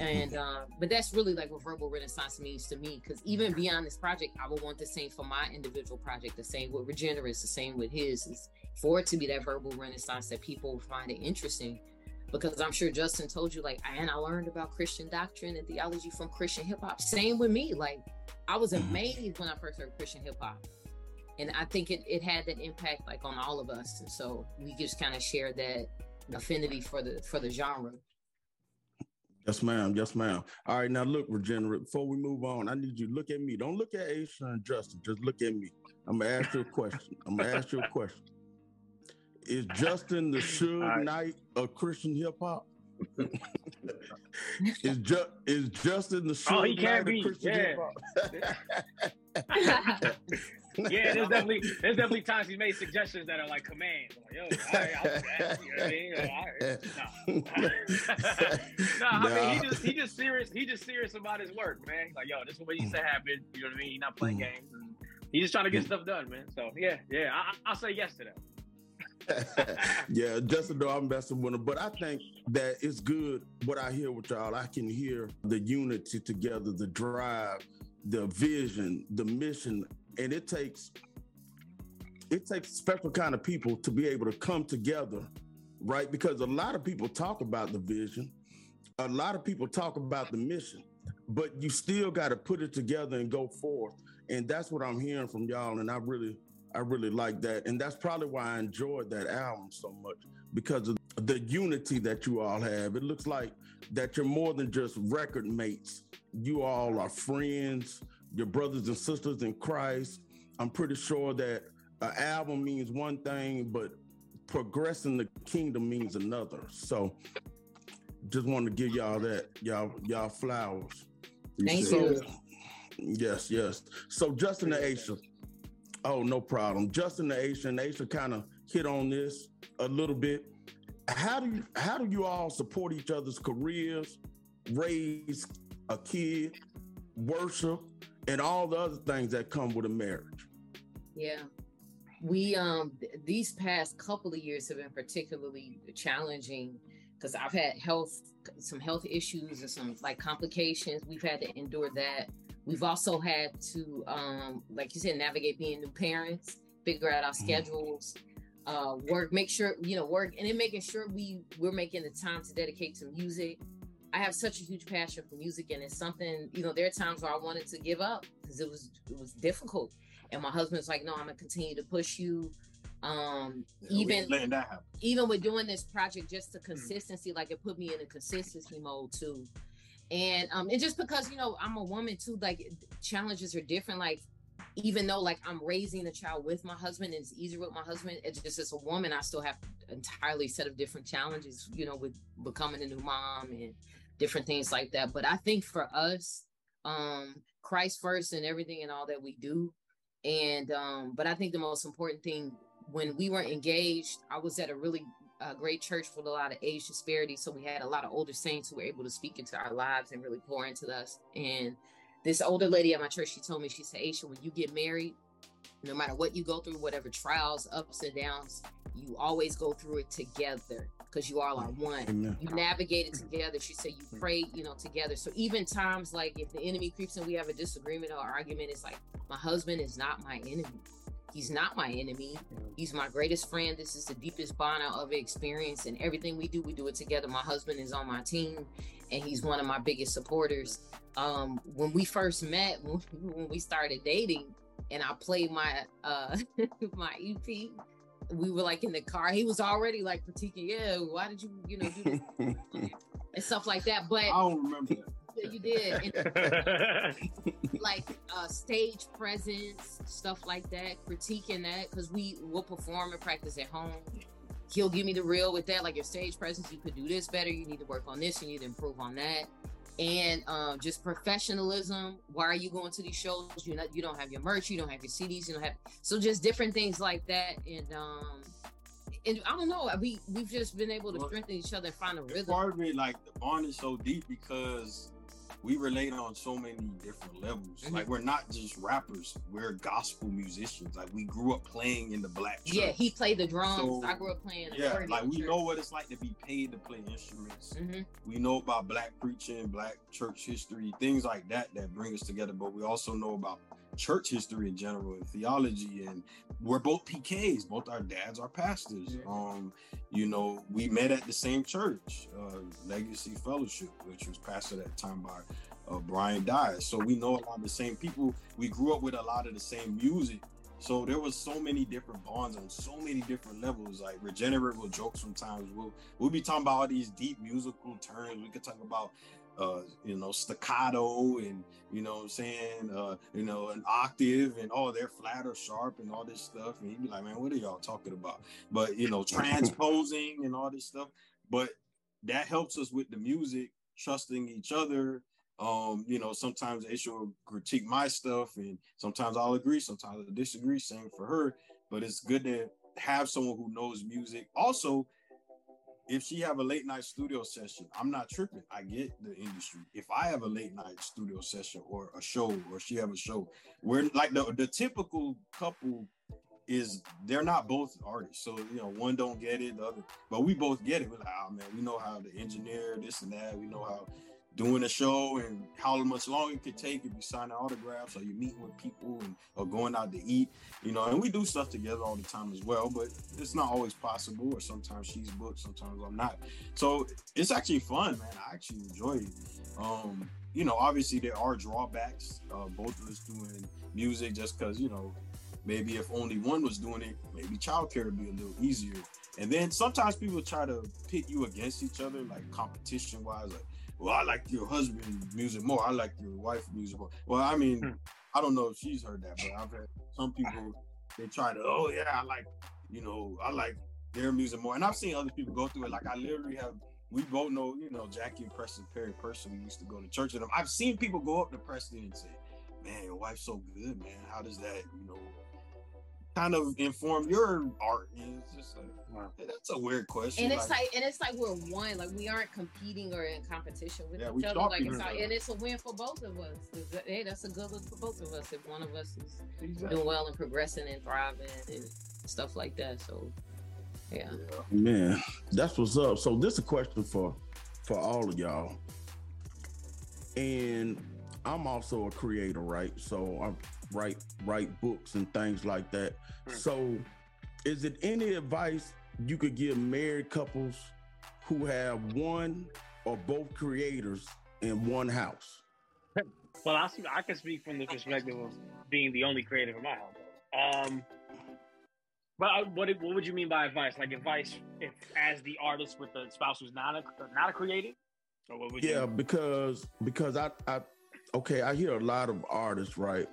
S9: and uh, but that's really like what verbal renaissance means to me because even beyond this project i would want the same for my individual project the same with Regenerit's the same with his is for it to be that verbal renaissance that people find it interesting. Because i'm sure justin told you like and i learned about christian doctrine and theology from christian hip-hop same with me like i was mm-hmm. amazed when i first heard christian hip-hop and i think it, it had that impact like on all of us. And so we just kind of share that affinity for the for the genre
S4: Yes, ma'am. Yes, ma'am. All right, now look, Regenerit. Before we move on, I need you to look at me. Don't look at Aasha and Justin. Just look at me. I'm gonna ask you a question. I'm gonna ask you a question. Is Justin the Suge right. Knight of Christian hip hop? is just is Justin the Suge oh, he can't Knight be. of Christian yeah.
S5: hip hop? yeah, there's definitely there's definitely times he's made suggestions that are like commands. I'm like, yo, all right, I'll you know I mean? no, no, I mean he just he just serious he just serious about his work, man. Like, yo, this is what he to happened. You know what I mean? He's not playing mm. games. And he's just trying to get stuff done, man. So yeah, yeah, I, I'll say yes to that.
S4: yeah, Justin, though I'm messing with him, but I think that it's good. What I hear with y'all, I can hear the unity together, the drive, the vision, the mission, and it takes it takes special kind of people to be able to come together, right? Because a lot of people talk about the vision, a lot of people talk about the mission, but you still got to put it together and go forth. And that's what I'm hearing from y'all, and I really, I really like that, and that's probably why I enjoyed that album so much because of the unity that you all have. It looks like that you're more than just record mates. You all are friends your brothers and sisters in Christ. I'm pretty sure that an album means one thing, but progressing the kingdom means another. So just want to give y'all that, y'all, y'all flowers.
S9: Thank so, you.
S4: Yes, yes. So Justin and Aasha. Oh, no problem. Justin and Aasha and Aasha kind of hit on this a little bit. How do you how do you all support each other's careers, raise a kid, worship, and all the other things that come with a marriage.
S9: Yeah. We um th- these past couple of years have been particularly challenging because I've had health some health issues and some like complications. We've had to endure that. We've also had to um like you said navigate being new parents, figure out our mm-hmm. schedules, uh work, make sure you know work and then making sure we we're making the time to dedicate to music I have such a huge passion for music, and it's something you know. There are times where I wanted to give up because it was it was difficult, and my husband's like, "No, I'm gonna continue to push you." Um, yeah, even even with doing this project, just the hmm. consistency, like it put me in a consistency mode too. And um, and just because you know I'm a woman too, like challenges are different. Like even though like I'm raising a child with my husband and it's easier with my husband, it's just as a woman, I still have entirely set of different challenges, you know, with becoming a new mom and different things like that. But I think for us, um, Christ first and everything and all that we do, And um, but I think the most important thing when we were engaged, I was at a really uh, great church with a lot of age disparity. So we had a lot of older saints who were able to speak into our lives and really pour into us. And this older lady at my church, she told me, she said, Aasha, when you get married, no matter what you go through, whatever trials, ups and downs, you always go through it together because you all are one. Amen. You navigate it together. She said you pray, you know, together. So even times like if the enemy creeps and we have a disagreement or argument, it's like my husband is not my enemy. He's not my enemy. He's my greatest friend. This is the deepest bond I'll ever experience, and everything we do, we do it together. My husband is on my team, and he's one of my biggest supporters. Um, when we first met, when we started dating, and I played my uh my EP, we were like in the car. He was already like critiquing, yeah, why did you, you know, do and stuff like that. But
S3: I don't remember that
S9: you did. like uh, stage presence, stuff like that, critiquing that because we will perform and practice at home. He'll give me the real with that, like your stage presence. You could do this better. You need to work on this. You need to improve on that. And um, just professionalism. Why are you going to these shows? You not you don't have your merch. You don't have your CDs. You don't have so just different things like that. And um, and I don't know. We we've just been able to strengthen each other and find a rhythm.
S3: Part of me, like the bond is so deep because we relate on so many different levels. Mm-hmm. Like we're not just rappers, we're gospel musicians. Like we grew up playing in the black church.
S9: Yeah, he played the drums. So, I grew up playing.
S3: Yeah, like we church. know what it's like to be paid to play instruments. Mm-hmm. We know about black preaching, black church history, things like that that bring us together. But we also know about church history in general and theology and we're both pks both our dads are pastors yeah. um you know we met at the same church uh legacy fellowship which was pastored at the time by uh, brian dyer so we know a lot of the same people we grew up with a lot of the same music so there was so many different bonds on so many different levels. Like Regenerit will joke sometimes. We'll we'll be talking about all these deep musical terms. We could talk about uh, you know, staccato and you know I'm saying, uh, you know, an octave and oh, they're flat or sharp and all this stuff. And he'd be like, man, what are y'all talking about? But you know, transposing and all this stuff. But that helps us with the music, trusting each other. Um, you know, sometimes Aasha will critique my stuff, and sometimes I'll agree, sometimes I disagree. Same for her. But it's good to have someone who knows music. Also, if she have a late night studio session, I'm not tripping. I get the industry. If I have a late night studio session or a show, or she have a show, we're like the the typical couple is they're not both artists. So you know, one don't get it, the other, but we both get it. We're like, oh man, we know how to engineer this and that. We know how doing a show and how much longer it could take if you sign autographs or you meet with people and or going out to eat, you know, and we do stuff together all the time as well, but it's not always possible or sometimes she's booked, sometimes I'm not. So it's actually fun, man. I actually enjoy it. Um, you know, obviously there are drawbacks, uh, both of us doing music just because, you know, maybe if only one was doing it, maybe childcare would be a little easier. And then sometimes people try to pit you against each other, like competition wise, like, well, I like your husband music more. I like your wife music more. Well, I mean, hmm. I don't know if she's heard that, but I've had some people they try to, oh yeah, I like, you know, I like their music more. And I've seen other people go through it. Like I literally have we both know, you know, Jackie and Preston Perry personally used to go to church with them. I've seen people go up to Preston and say, Man, your wife's so good, man. How does that, you know, kind of inform your art? And it's just like, wow. that's a weird question.
S9: And it's like, like, and it's like we're one, like we aren't competing or in competition with yeah, each other. Like it's not, and it's a win for both of us. Hey, that's a good look for both of us if one of us is exactly. doing well and progressing and thriving and stuff like that. So yeah.
S4: Man, that's what's up. So this is a question for for all of y'all. And I'm also a creator, right? So I write write books and things like that. Hmm. So is it any advice you could give married couples who have one or both creators in one house?
S5: Well, I, I can speak from the perspective of being the only creator in my house. Um, but uh, what what would you mean by advice? Like advice, if as the artist with the spouse who's not a not a creative,
S4: or what would yeah, you? because because I I okay, I hear a lot of artists, right,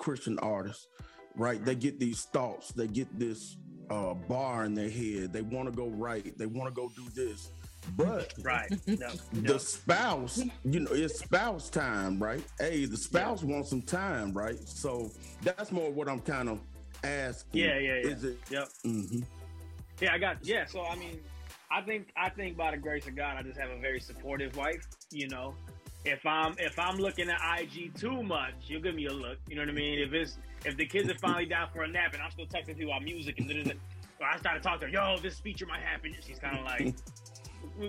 S4: Christian artists, right. They get these thoughts, they get this uh, bar in their head. They want to go right. They want to go do this, But
S5: right, no,
S4: the spouse, you know, it's spouse time, right? Hey, the spouse yeah. wants some time, right? So that's more what I'm kind of asking.
S5: Yeah, yeah, yeah. Is it? Yep. Mm-hmm. Yeah, I got. Yeah, so I mean, I think I think by the grace of God, I just have a very supportive wife. You know, if I'm if I'm looking at IG too much, you'll give me a look. You know what I mean? If it's if the kids are finally down for a nap and I'm still texting people about music and then I start to talk to her, yo, this feature might happen. She's kind of like,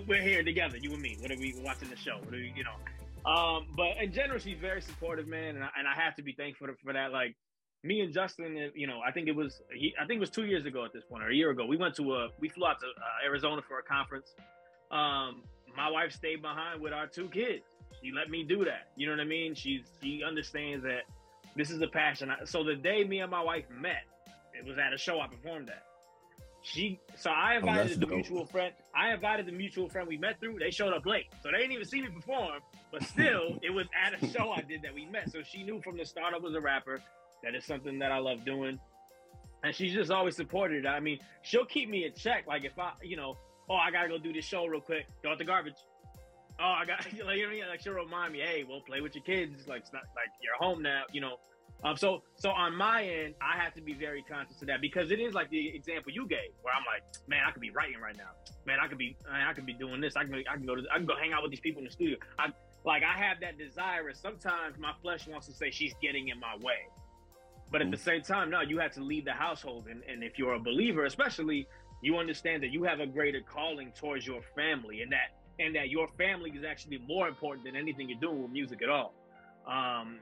S5: we're here together, you and me. What are we watching the show? What are we, you know? Um, but in general, she's very supportive, man, and I, and I have to be thankful for that. Like me and Justin, you know, I think it was he, I think it was two years ago at this point or a year ago. We went to a we flew out to uh, Arizona for a conference. Um, my wife stayed behind with our two kids. She let me do that. You know what I mean? She's she understands that this is a passion. So the day me and my wife met, it was at a show I performed at. She so I oh, invited oh, the dope. mutual friend. I invited the mutual friend we met through. They showed up late, so they didn't even see me perform. But still, it was at a show I did that we met. So she knew from the start I was a rapper. That is something that I love doing, and she's just always supported. I mean, she'll keep me in check. Like if I, you know, oh, I gotta go do this show real quick. Throw out the garbage oh, I got like you know what I mean? Like she'll remind me, hey, we'll play with your kids. Like it's not like you're home now, you know. Um, so so on my end, I have to be very conscious of that because it is like the example you gave, where I'm like, man, I could be writing right now. Man, I could be man, I could be doing this. I can I can go to I can go hang out with these people in the studio. I like I have that desire, and sometimes my flesh wants to say she's getting in my way. But at the mm-hmm. same time, no, you have to lead the household, and, and if you're a believer, especially, you understand that you have a greater calling towards your family, and that and that your family is actually more important than anything you're doing with music at all. Um,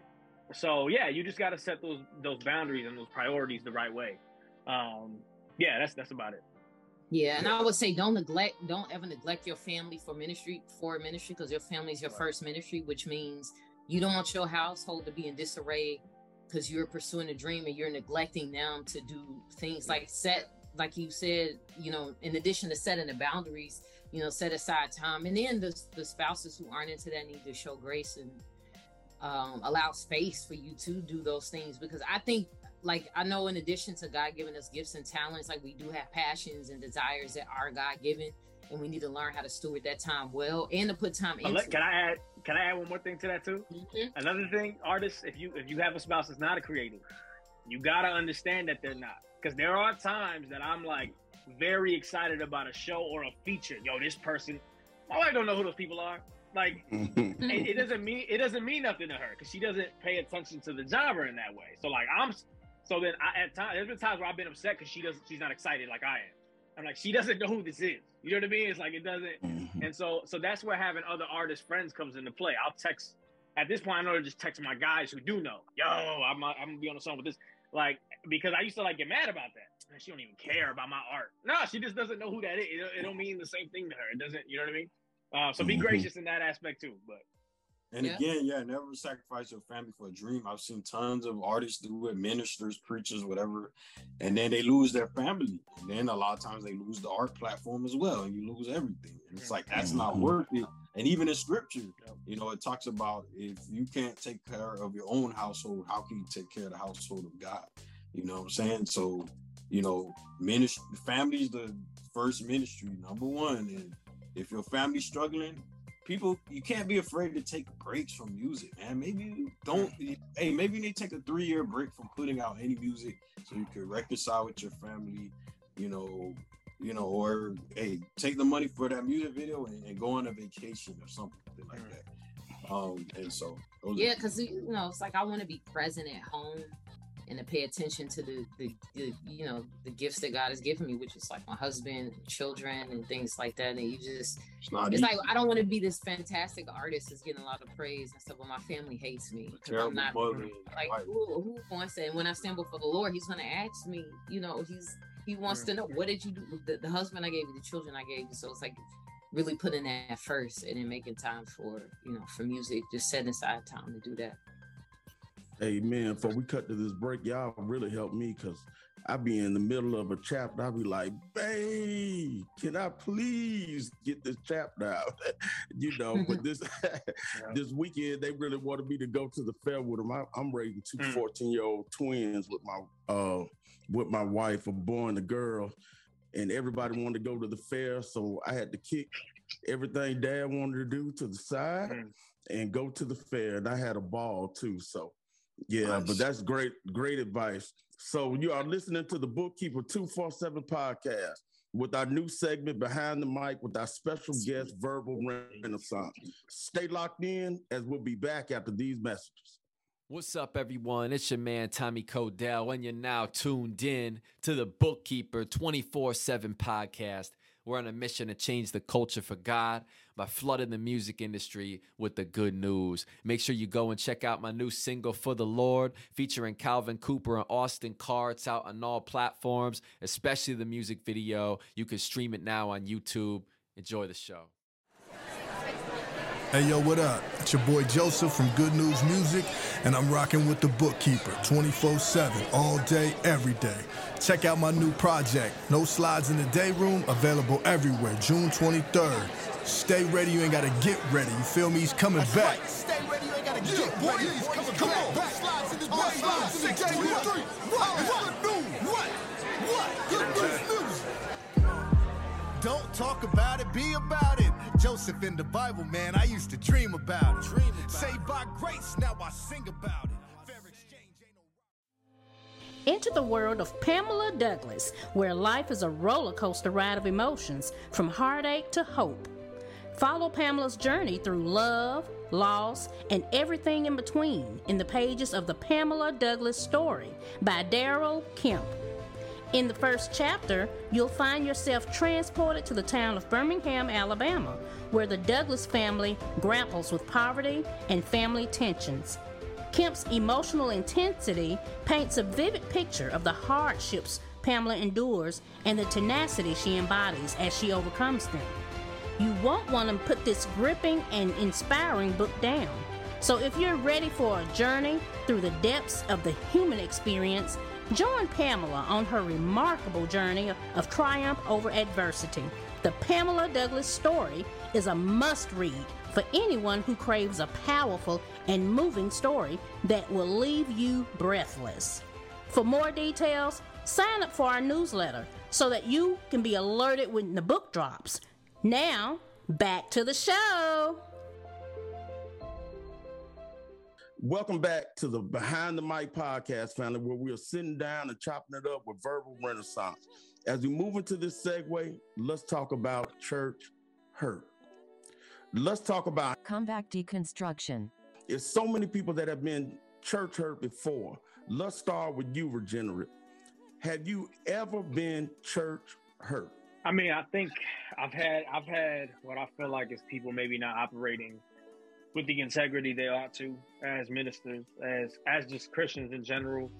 S5: so yeah, you just got to set those those boundaries and those priorities the right way. Um, yeah, that's that's about it.
S9: Yeah, and I would say don't neglect, don't ever neglect your family for ministry for ministry because your family is your first ministry, which means you don't want your household to be in disarray because you're pursuing a dream and you're neglecting them to do things like set, like you said, you know, in addition to setting the boundaries, you know, set aside time. And then the, the spouses who aren't into that need to show grace and um, allow space for you to do those things. Because I think, like, I know in addition to God giving us gifts and talents, like we do have passions and desires that are God given. And we need to learn how to steward that time well and to put time into
S5: Can I add can I add one more thing to that too? Mm-hmm. Another thing, artists, if you if you have a spouse that's not a creative, you gotta understand that they're not. Because there are times that I'm like, very excited about a show or a feature. Yo, this person, my wife don't know who those people are. Like, it, it, doesn't mean it doesn't mean nothing to her because she doesn't pay attention to the genre in that way. So like, I'm so then I, at times there's been times where I've been upset because she doesn't she's not excited like I am. I'm like, she doesn't know who this is. You know what I mean? It's like it doesn't. Mm-hmm. And so so that's where having other artist friends comes into play. I'll text at this point. I know to just text my guys who do know. Yo, I'm I'm gonna be on the song with this. Like because I used to like get mad about that man, she don't even care about my art. No, she just doesn't know who that is. It, it don't mean the same thing to her. It doesn't, you know what I mean? Uh, so be mm-hmm. gracious in that aspect too. But
S3: and yeah. again, yeah, never sacrifice your family for a dream. I've seen tons of artists do it, ministers, preachers, whatever, and then they lose their family. And then a lot of times they lose the art platform as well, and you lose everything. And it's like that's not mm-hmm. worth it. And even in scripture, you know, it talks about if you can't take care of your own household, how can you take care of the household of God? You know what I'm saying? So you know, ministry, family is the first ministry, number one. And if your family's struggling, people, you can't be afraid to take breaks from music, man. Maybe you don't, hey, maybe you need to take a three year break from putting out any music so you can reconcile with your family, you know, you know, or hey, take the money for that music video and, and go on a vacation or something like mm. that. Um, and so
S9: yeah, because you know, it's like I want to be present at home and to pay attention to the, the, the, you know the gifts that God has given me, which is like my husband, children, and things like that. And you just it's, it's like I don't want to be this fantastic artist that's getting a lot of praise and stuff, but my family hates me. I'm not like who, who wants that? And when I stand before the Lord, He's going to ask me. You know, He's He wants to know what did you do? The, the husband I gave you, the children I gave you. So it's like really putting that first and then making time for you know for music just setting aside time to do that
S4: Hey man, before we cut to this break, y'all really helped me because I be in the middle of a chapter. I be like, babe, can I please get this chapter out? you know, but this this weekend they really wanted me to go to the fair with them. I, am raising two mm. 14 year old twins with my uh with my wife, a boy and a girl, and everybody wanted to go to the fair, so I had to kick everything dad wanted to do to the side mm. and go to the fair. And I had a ball too. So yeah, nice. but that's great, great advice. So you are listening to the Bookkeeper 247 podcast with our new segment behind the mic with our special guest, Verbal Renaissance. Stay locked in as we'll be back after these messages.
S10: What's up, everyone? It's your man, Tommy Codell, and you're now tuned in to the Bookkeeper 24 7 podcast. We're on a mission to change the culture for God by flooding the music industry with the good news. Make sure you go and check out my new single, For the Lord, featuring Calvin Cooper and Austin Carr. It's out on all platforms, especially the music video. You can stream it now on YouTube. Enjoy the show.
S11: Hey, yo, what up? It's your boy Joseph from Good News Music, and I'm rocking with the Bookkeeper 24 7, all day, every day. Check out my new project, No Slides in the Day Room, available everywhere, June 23rd. Stay ready, you ain't gotta get ready. You feel me? He's coming That's back. Right. Stay ready, you ain't gotta yeah, get boy, ready. He's coming Come back. on. back. Slides in the day, slides in the day, room. Three. What? What? News. What? What? Good news music. Don't talk about it, be about it. Joseph in the Bible, man, I used to dream about it. Dream about Saved by grace, now I sing about it.
S8: Into the world of Pamela Douglas, where life is a roller coaster ride of emotions, from heartache to hope. Follow Pamela's journey through love, loss, and everything in between in the pages of the Pamela Douglas story by Daryl Kemp. In the first chapter, you'll find yourself transported to the town of Birmingham, Alabama, where the Douglas family grapples with poverty and family tensions. Kemp's emotional intensity paints a vivid picture of the hardships Pamela endures and the tenacity she embodies as she overcomes them. You won't want to put this gripping and inspiring book down. So if you're ready for a journey through the depths of the human experience, Join Pamela on her remarkable journey of triumph over adversity. The Pamela Douglas story is a must read for anyone who craves a powerful and moving story that will leave you breathless. For more details, sign up for our newsletter so that you can be alerted when the book drops. Now, back to the show.
S4: Welcome back to the Behind the Mic podcast, family, where we are sitting down and chopping it up with verbal renaissance. As we move into this segue, let's talk about church hurt. Let's talk about
S12: comeback deconstruction.
S4: There's so many people that have been church hurt before. Let's start with you, Regenerit. Have you ever been church hurt?
S5: I mean, I think I've had I've had what I feel like is people maybe not operating with the integrity they ought to as ministers, as as just Christians in general.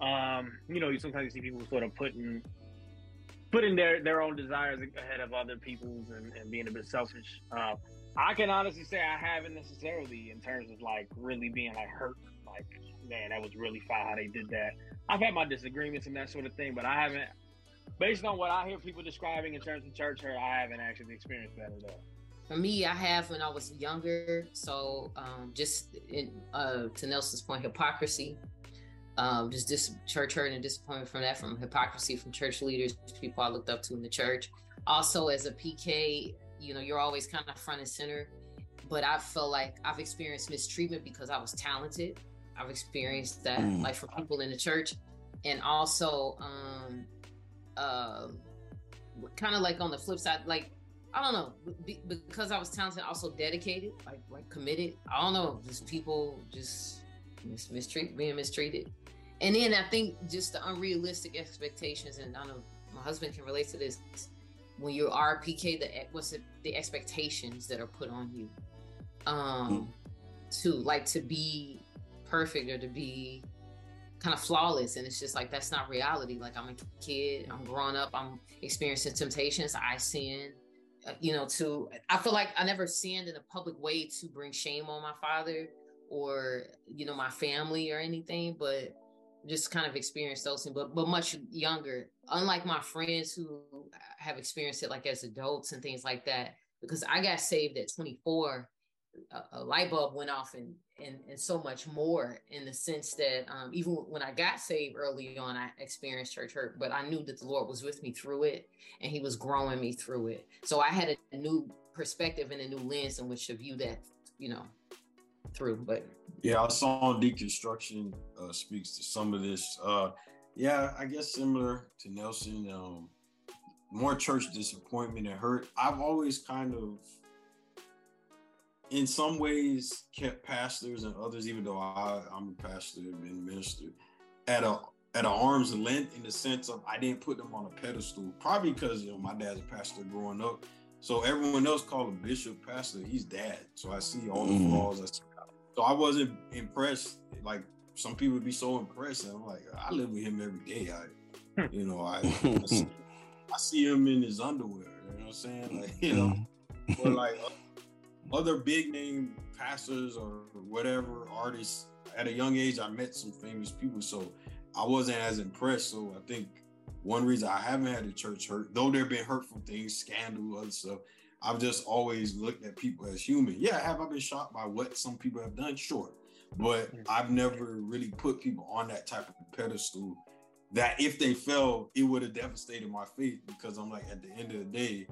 S5: Um, you know, you sometimes see people sort of putting putting their their own desires ahead of other people's and, and being a bit selfish. Uh, I can honestly say I haven't necessarily in terms of like really being like hurt. Like, man, that was really fine how they did that. I've had my disagreements and that sort of thing, but I haven't. Based on what I hear people describing in terms of church hurt, I haven't actually experienced that at all.
S9: For me, I have when I was younger. So um, just in, uh, to Nelson's point, hypocrisy. Um, just this church hurt and disappointment from that, from hypocrisy from church leaders, people I looked up to in the church. Also, as a PK, you know, you're always kind of front and center. But I felt like I've experienced mistreatment because I was talented. I've experienced that, mm. like from people in the church, and also, um, uh, kind of like on the flip side, like I don't know be, because I was talented, also dedicated, like like committed. I don't know, just people just mis- mistreat being mistreated, and then I think just the unrealistic expectations, and I know my husband can relate to this. When you're RPK, the what's it, the expectations that are put on you, um, to like to be perfect or to be kind of flawless and it's just like that's not reality like i'm a kid i'm growing up i'm experiencing temptations i sin Uh, you know, to I feel like I never sinned in a public way to bring shame on my father or you know my family or anything, but just kind of experienced those things, but but much younger. Unlike my friends who have experienced it like as adults and things like that, because I got saved at 24 a, a light bulb went off and, and and so much more in the sense that um, even when I got saved early on, I experienced church hurt, but I knew that the Lord was with me through it and He was growing me through it. So I had a, new perspective and a new lens in which to view that, you know, through. But
S3: yeah, our song deconstruction uh, speaks to some of this. Uh, yeah, I guess similar to Nelson. Um, more church disappointment and hurt. I've always kind of, in some ways, kept pastors and others, even though I, I'm a pastor and minister, at a at an arm's length in the sense of I didn't put them on a pedestal. Probably because you know my dad's a pastor growing up, so everyone else called him bishop, pastor. He's dad, so I see all the mm. flaws. So I wasn't impressed. Like some people would be so impressed, and I'm like, I live with him every day. I, you know, I, I, see, I see him in his underwear. You know what I'm saying? Like, you know, or like other big name pastors or whatever artists. At a young age, I met some famous people, so I wasn't as impressed. So I think one reason I haven't had a church hurt, though there have been hurtful things, scandal, other stuff. I've just always looked at people as human. Yeah, have I been shocked by what some people have done? Sure. But I've never really put people on that type of pedestal that if they fell, it would have devastated my faith because I'm like, at the end of the day,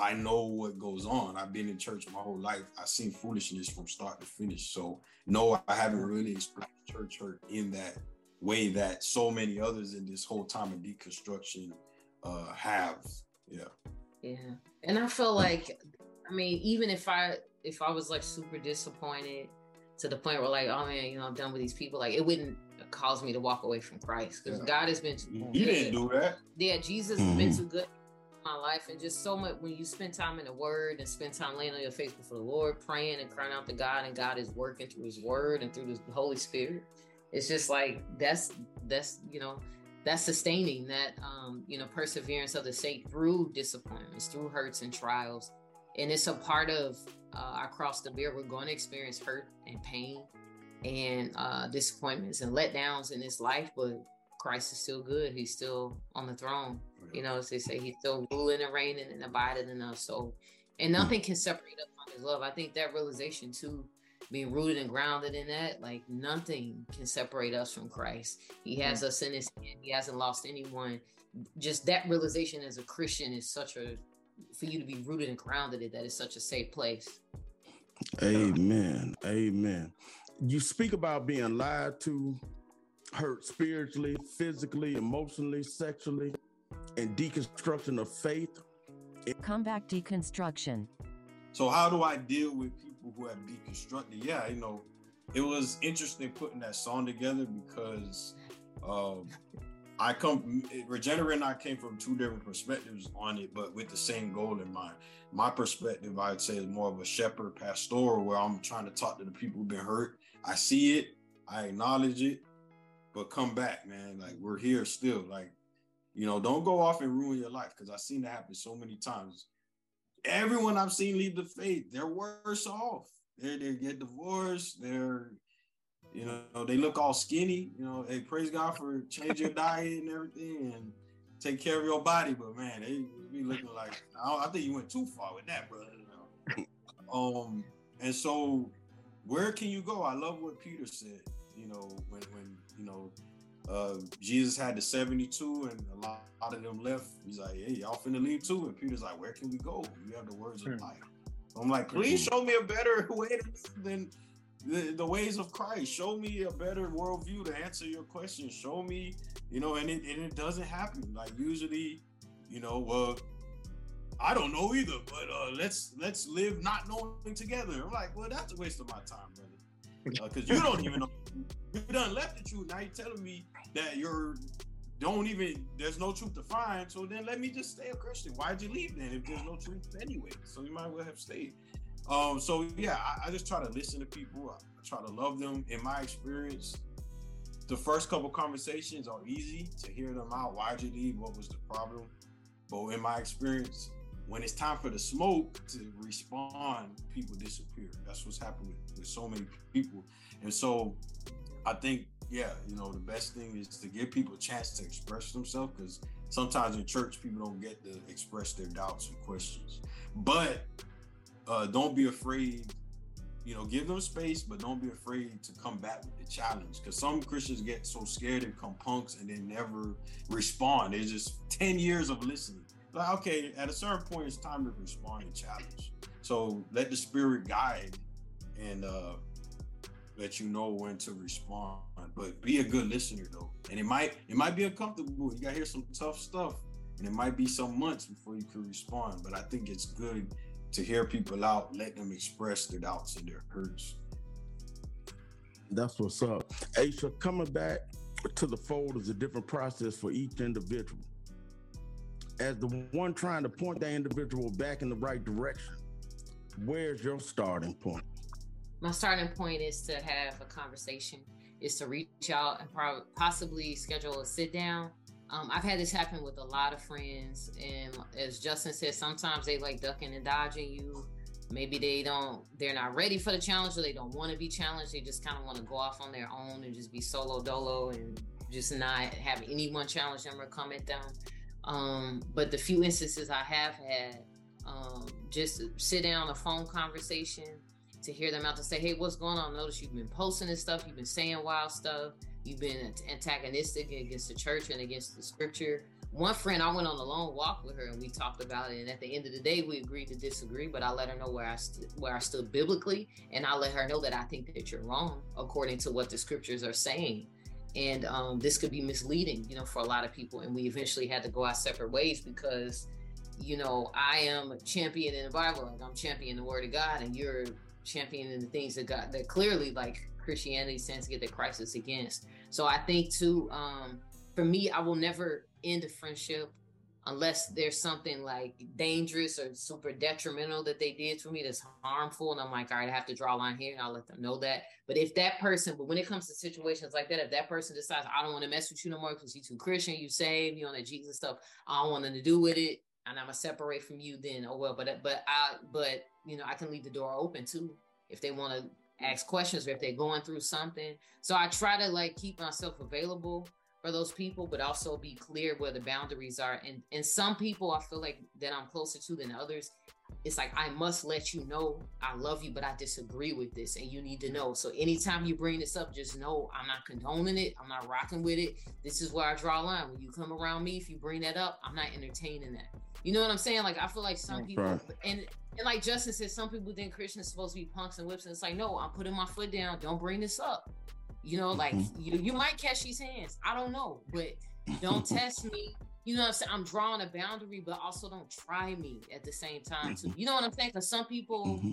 S3: I know what goes on. I've been in church my whole life. I've seen foolishness from start to finish. So no, I haven't really experienced church hurt in that way that so many others in this whole time of deconstruction uh, have. Yeah.
S9: Yeah. And I feel like, I mean, even if I if I was like super disappointed to the point where like, oh man, you know, I'm done with these people, like it wouldn't cause me to walk away from Christ because yeah. God has been too
S3: He didn't do that.
S9: Yeah, Jesus mm-hmm. has been mm-hmm. too good my life and just so much when you spend time in the word and spend time laying on your face before the Lord, praying and crying out to God, and God is working through his word and through the Holy Spirit it's just like that's that's you know that's sustaining that um you know perseverance of the sake through disappointments through hurts and trials. And it's a part of uh, our cross we're going to experience hurt and pain and uh disappointments and letdowns in this life but christ is still good. He's still on the throne you know as they say he's still ruling and reigning and abiding in us so and hmm. nothing can separate us from his love i think that realization too being rooted and grounded in that, like nothing can separate us from Christ. He has us in his hand. He hasn't lost anyone. Just that realization as a Christian is such a for you to be rooted and grounded in that is such a safe place.
S4: Amen. Amen. You speak about being lied to, hurt spiritually, physically, emotionally, sexually, and deconstruction of faith.
S12: Comeback deconstruction.
S3: So how do I deal with people? people who have deconstructed. Yeah, you know, it was interesting putting that song together because um, I come Regenerit and I came from two different perspectives on it, but with the same goal in mind. My perspective, I'd say, is more of a shepherd pastoral, where I'm trying to talk to the people who've been hurt. I see it, I acknowledge it, but come back, man. Like we're here still. Like, you know, don't go off and ruin your life because I've seen that happen so many times everyone I've seen leave the faith, they're worse off. They they get divorced. They're you know they look all skinny. You know, hey, praise God for change your diet and everything and take care of your body. But man, they be looking like I, I think you went too far with that, brother. You know? um, and so where can you go? I love what Peter said. You know, when when you know uh, Jesus had the 72 and a lot, a lot, of them left. He's like, hey, y'all finna leave too. And Peter's like, where can we go? You have the words of hmm. life. I'm like, please show me a better way than the, the, ways of Christ. Show me a better worldview to answer your questions. Show me, you know, and it, and it doesn't happen. Like usually, you know, well, I don't know either, but uh, let's let's live not knowing together. I'm like, well, that's a waste of my time, brother, because uh, you don't even know. You done left the truth. Now you're telling me that you're don't even there's no truth to find. So then let me just stay a Christian. Why'd you leave then if there's no truth anyway? So you might well have stayed. Um, so yeah, I, I just try to listen to people. I, I try to love them. In my experience, the first couple conversations are easy to hear them out. Why'd you leave? What was the problem? But in my experience, when it's time for the smoke to respond, people disappear. That's what's happened with, with so many people. And so I think yeah, you know, the best thing is to give people a chance to express themselves because sometimes in church people don't get to express their doubts and questions. But uh, don't be afraid, you know, give them space, but don't be afraid to come back with the challenge because some Christians get so scared and become punks and they never respond. It's just 10 years of listening. Like, okay, at a certain point, it's time to respond and challenge. So let the spirit guide and uh let you know when to respond. But be a good listener though. And it might it might be uncomfortable. You gotta hear some tough stuff. And it might be some months before you can respond. But I think it's good to hear people out, let them express their doubts and their hurts.
S4: That's what's up. Aasha, coming back to the fold is a different process for each individual. As the one trying to point that individual back in the right direction, where's your starting point?
S9: My starting point is to have a conversation, is to reach out and possibly schedule a sit down. Um, I've had this happen with a lot of friends, and as Justin said, sometimes they like ducking and dodging you. Maybe they don't they're not ready for the challenge or they don't want to be challenged. They just kind of want to go off on their own and just be solo dolo and just not have anyone challenge them or come at them. Um, but the few instances i have had um, just sit down a phone conversation to hear them out to say hey what's going on notice you've been posting this stuff you've been saying wild stuff you've been antagonistic against the church and against the scripture one friend, I went on a long walk with her and we talked about it. And at the end of the day, we agreed to disagree. But I let her know where I st- where I stood biblically, and I let her know that I think that you're wrong according to what the scriptures are saying. And um, this could be misleading, you know, for a lot of people. And we eventually had to go our separate ways because, you know, I am a champion in the Bible, like I'm championing the Word of God, and you're championing the things that God that clearly like Christianity stands to get the crisis against. So I think too, um, for me, I will never end a friendship unless there's something like dangerous or super detrimental that they did for me that's harmful and i'm like all right i have to draw a line here and i'll let them know that but if that person but when it comes to situations like that if that person decides i don't want to mess with you no more because you too christian you saved you on that jesus stuff i don't want nothing to do with it and i'm gonna separate from you then oh well but but i but you know i can leave the door open too if they want to ask questions or if they're going through something. So i try to like keep myself available for those people, but also be clear where the boundaries are. And and some people I feel like that I'm closer to than others. It's like I must let you know I love you, but I disagree with this, and you need to know. So anytime you bring this up, just know I'm not condoning it. I'm not rocking with it. This is where I draw a line. When you come around me, if you bring that up, I'm not entertaining that. You know what I'm saying? Like I feel like some people and and like Justin said, some people think Christians supposed to be punks and whips, and it's like, no, I'm putting my foot down. Don't bring this up. You know, like mm-hmm. you, you might catch these hands. I don't know, but don't test me. You know what I'm saying? I'm drawing a boundary, but also don't try me at the same time. Too. Mm-hmm. You know what I'm saying? Because some people mm-hmm.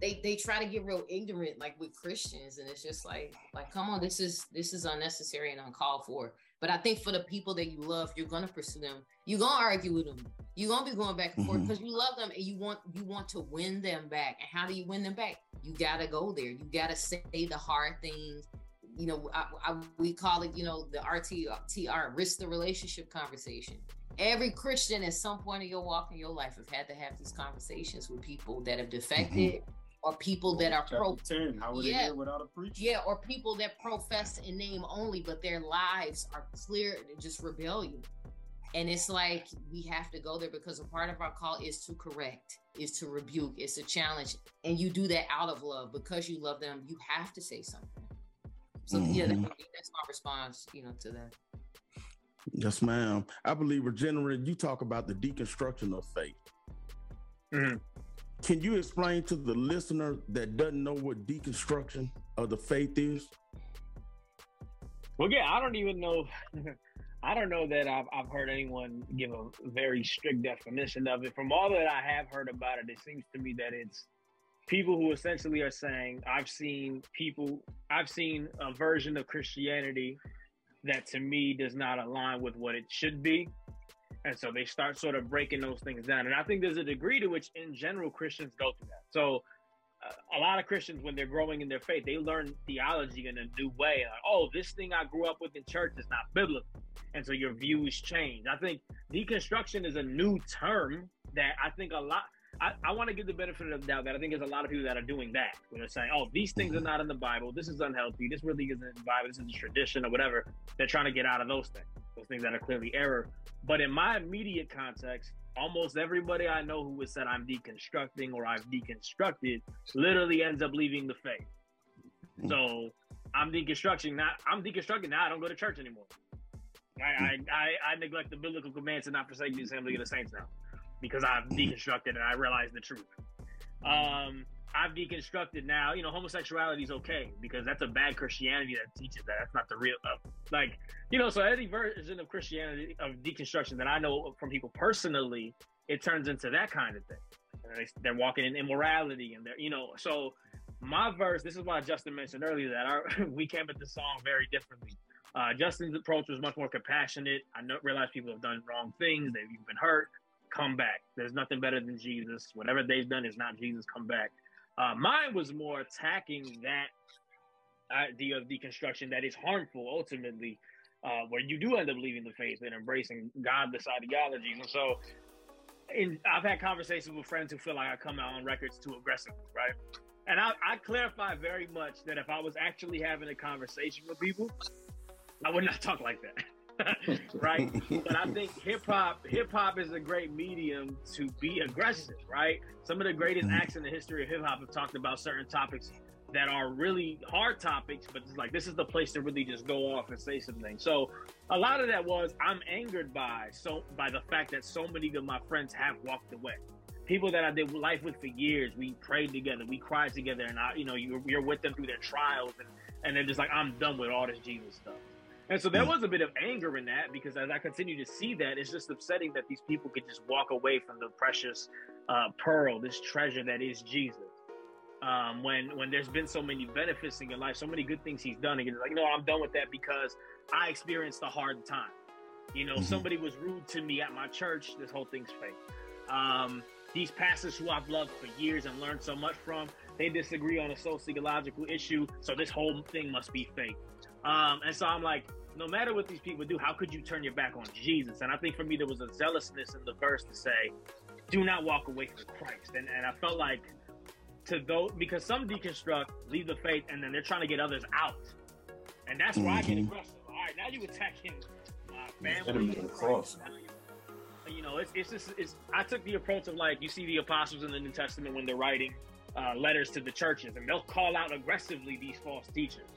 S9: they they try to get real ignorant, like with Christians, and it's just like like come on, this is this is unnecessary and uncalled for. But I think for the people that you love, you're gonna pursue them. You're gonna argue with them. You're gonna be going back and forth because mm-hmm. you love them and you want you want to win them back. And how do you win them back? You gotta go there. You gotta say the hard things. You know, I, I, we call it, you know, the RTR, risk the relationship conversation. Every Christian at some point in your walk in your life have had to have these conversations with people that have defected, mm-hmm or people that are pro
S3: 10 how would yeah, without a preacher?
S9: Yeah or people that profess in name only but their lives are clear just rebellion. And it's like we have to go there because a part of our call is to correct is to rebuke is to challenge. And you do that out of love. Because you love them you have to say something. So mm-hmm. yeah that, that's my response you know to that.
S4: Yes ma'am. I believe Regenerit you talk about the deconstruction of faith. Mm-hmm. Can you explain to the listener that doesn't know what deconstruction of the faith is?
S5: Well, yeah, I don't even know. I don't know that I've, I've heard anyone give a very strict definition of it. From all that I have heard about it, it seems to me that it's people who essentially are saying, I've seen people, I've seen a version of Christianity that to me does not align with what it should be. And so they start sort of breaking those things down. And I think there's a degree to which, in general, Christians go through that. So uh, a lot of Christians, when they're growing in their faith, they learn theology in a new way. Like, oh, this thing I grew up with in church is not biblical. And so your views change. I think deconstruction is a new term that I think a lot, I, I want to give the benefit of the doubt that I think there's a lot of people that are doing that. Where they're saying, oh, these things are not in the Bible. This is unhealthy. This really isn't in the Bible. This is a tradition or whatever. They're trying to get out of those things, those things that are clearly error. But in my immediate context, almost everybody I know who has said I'm deconstructing or I've deconstructed literally ends up leaving the faith. Hmm. So I'm deconstructing now. I'm deconstructing now. I don't go to church anymore. I, I, I, I neglect the biblical commands to not forsake the assembly of the saints now because I've deconstructed and I realize the truth. Um, I've deconstructed now. You know, homosexuality is okay because that's a bad Christianity that teaches that. That's not the real, uh, like, you know. So any version of Christianity of deconstruction that I know from people personally, it turns into that kind of thing. They, are walking in immorality and they're, you know. So my verse. This is why Justin mentioned earlier that our we came at the song very differently. Uh, Justin's approach was much more compassionate. I know, realize people have done wrong things. They've been hurt. Come back. There's nothing better than Jesus. Whatever they've done is not Jesus. Come back. Uh, mine was more attacking that idea of deconstruction that is harmful ultimately, uh, where you do end up leaving the faith and embracing godless ideologies. And so, I've had conversations with friends who feel like I come out on records too aggressively, right? And I, I clarify very much that if I was actually having a conversation with people, I would not talk like that. right? but I think hip hop hip hop is a great medium to be aggressive, right? Some of the greatest mm-hmm. acts in the history of hip hop have talked about certain topics that are really hard topics, but it's like this is the place to really just go off and say something. So a lot of that was I'm angered by so by the fact that so many of my friends have walked away. People that I did life with for years, we prayed together, we cried together, and I, you know, you're, you're with them through their trials, and, and they're just like, I'm done with all this Jesus stuff. And so there hmm. was a bit of anger in that because as I continue to see that, it's just upsetting that these people could just walk away from the precious uh, pearl, this treasure that is Jesus. Um, when when there's been so many benefits in your life, so many good things he's done, and you're like, no, I'm done with that because I experienced a hard time. You know, mm-hmm. somebody was rude to me at my church. This whole thing's fake. Um, these pastors who I've loved for years and learned so much from, they disagree on a sociological issue, so this whole thing must be fake. Um, and so I'm like, no matter what these people do, how could you turn your back on Jesus? And I think for me, there was a zealousness in the verse to say, do not walk away from Christ. And, and I felt like to those, because some deconstruct, leave the faith, and then they're trying to get others out. And that's where mm-hmm. I get mm-hmm. aggressive. All right, now you attacking uh, family. You know, it's, it's just, it's, I took the approach of like, you see the apostles in the New Testament when they're writing uh, letters to the churches, and they'll call out aggressively these false teachers.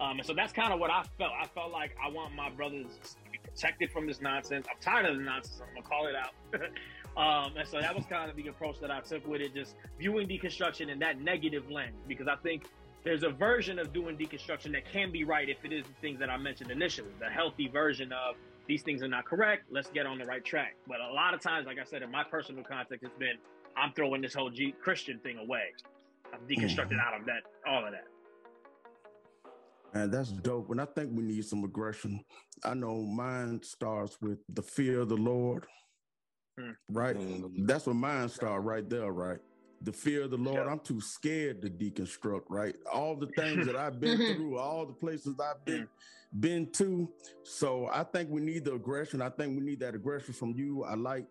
S5: Um, and so that's kind of what I felt. I felt like I want my brothers to be protected from this nonsense. I'm tired of the nonsense. I'm gonna call it out. um, and so that was kind of the approach that I took with it, just viewing deconstruction in that negative lens, because I think there's a version of doing deconstruction that can be right if it is the things that I mentioned initially, the healthy version of these things are not correct. Let's get on the right track. But a lot of times, like I said, in my personal context, it's been I'm throwing this whole G- Christian thing away. I'm deconstructing mm-hmm. out of that, all of that.
S4: And that's dope. And I think we need some aggression. I know mine starts with the fear of the Lord, mm. right? Mm. That's what mine start right there, right? The fear of the Lord. Yeah. I'm too scared to deconstruct, right? All the things that I've been through, all the places I've been been to. So I think we need the aggression. I think we need that aggression from you. I like